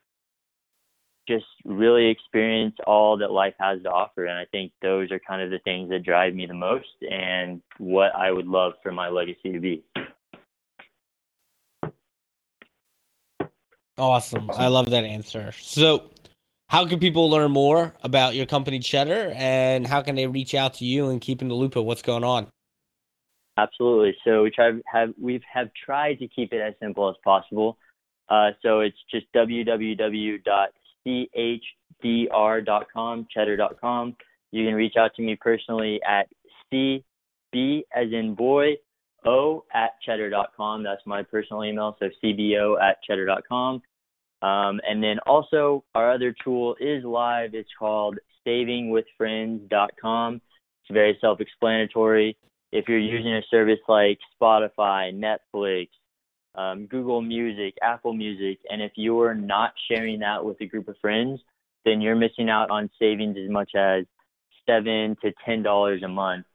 just really experience all that life has to offer. And I think those are kind of the things that drive me the most and what I would love for my legacy to be. Awesome. I love that answer. So, how can people learn more about your company Cheddar and how can they reach out to you and keep in the loop of what's going on? Absolutely. So we try have we've have tried to keep it as simple as possible. Uh, so it's just www.chdr.com, cheddar.com. You can reach out to me personally at cb as in boy o at cheddar.com. That's my personal email. So cbo at cheddar.com. Um, and then also our other tool is live. It's called savingwithfriends.com. It's very self-explanatory. If you're using a service like Spotify, Netflix, um, Google Music, Apple Music, and if you're not sharing that with a group of friends, then you're missing out on savings as much as seven to ten dollars a month.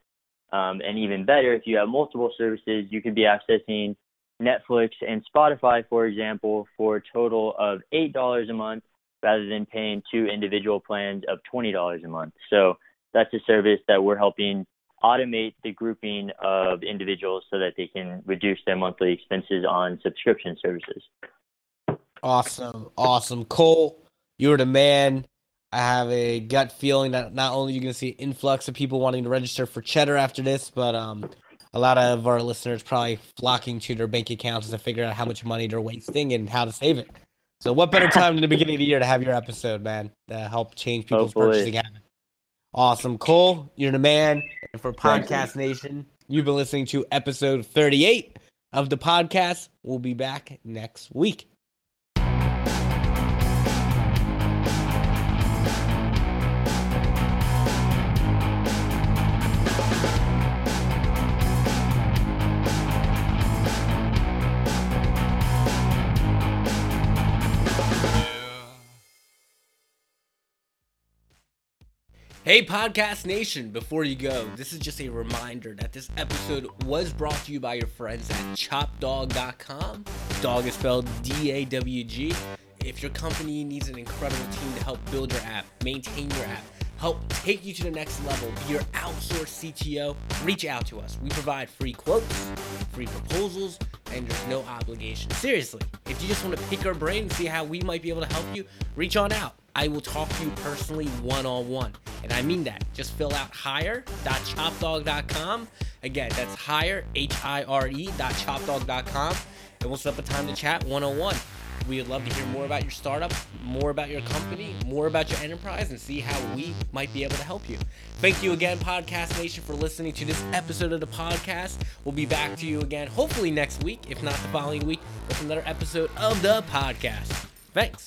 Um, and even better, if you have multiple services, you could be accessing Netflix and Spotify, for example, for a total of $8 a month rather than paying two individual plans of $20 a month. So that's a service that we're helping automate the grouping of individuals so that they can reduce their monthly expenses on subscription services. Awesome. Awesome. Cole, you're the man. I have a gut feeling that not only are you going to see an influx of people wanting to register for Cheddar after this, but um, a lot of our listeners probably flocking to their bank accounts to figure out how much money they're wasting and how to save it. So, what better time than the beginning of the year to have your episode, man, to help change people's Hopefully. purchasing habits? Awesome, Cole, you're the man. And for Pawdcast Nation, you've been listening to episode 38 of the Pawdcast. We'll be back next week. Hey, Pawdcast Nation, before you go, this is just a reminder that this episode was brought to you by your friends at chopdawg.com. Dog is spelled D A W G. If your company needs an incredible team to help build your app, maintain your app, help take you to the next level, be your outsourced CTO, reach out to us. We provide free quotes, free proposals, and there's no obligation. Seriously, if you just want to pick our brain and see how we might be able to help you, reach on out. I will talk to you personally one on one. And I mean that. Just fill out hire.chopdawg.com. Again, that's hire, H I R E, dot chopdawg.com. And we'll set up a time to chat one on one. We would love to hear more about your startup, more about your company, more about your enterprise, and see how we might be able to help you. Thank you again, Pawdcast Nation, for listening to this episode of the Pawdcast. We'll be back to you again, hopefully next week, if not the following week, with another episode of the Pawdcast. Thanks.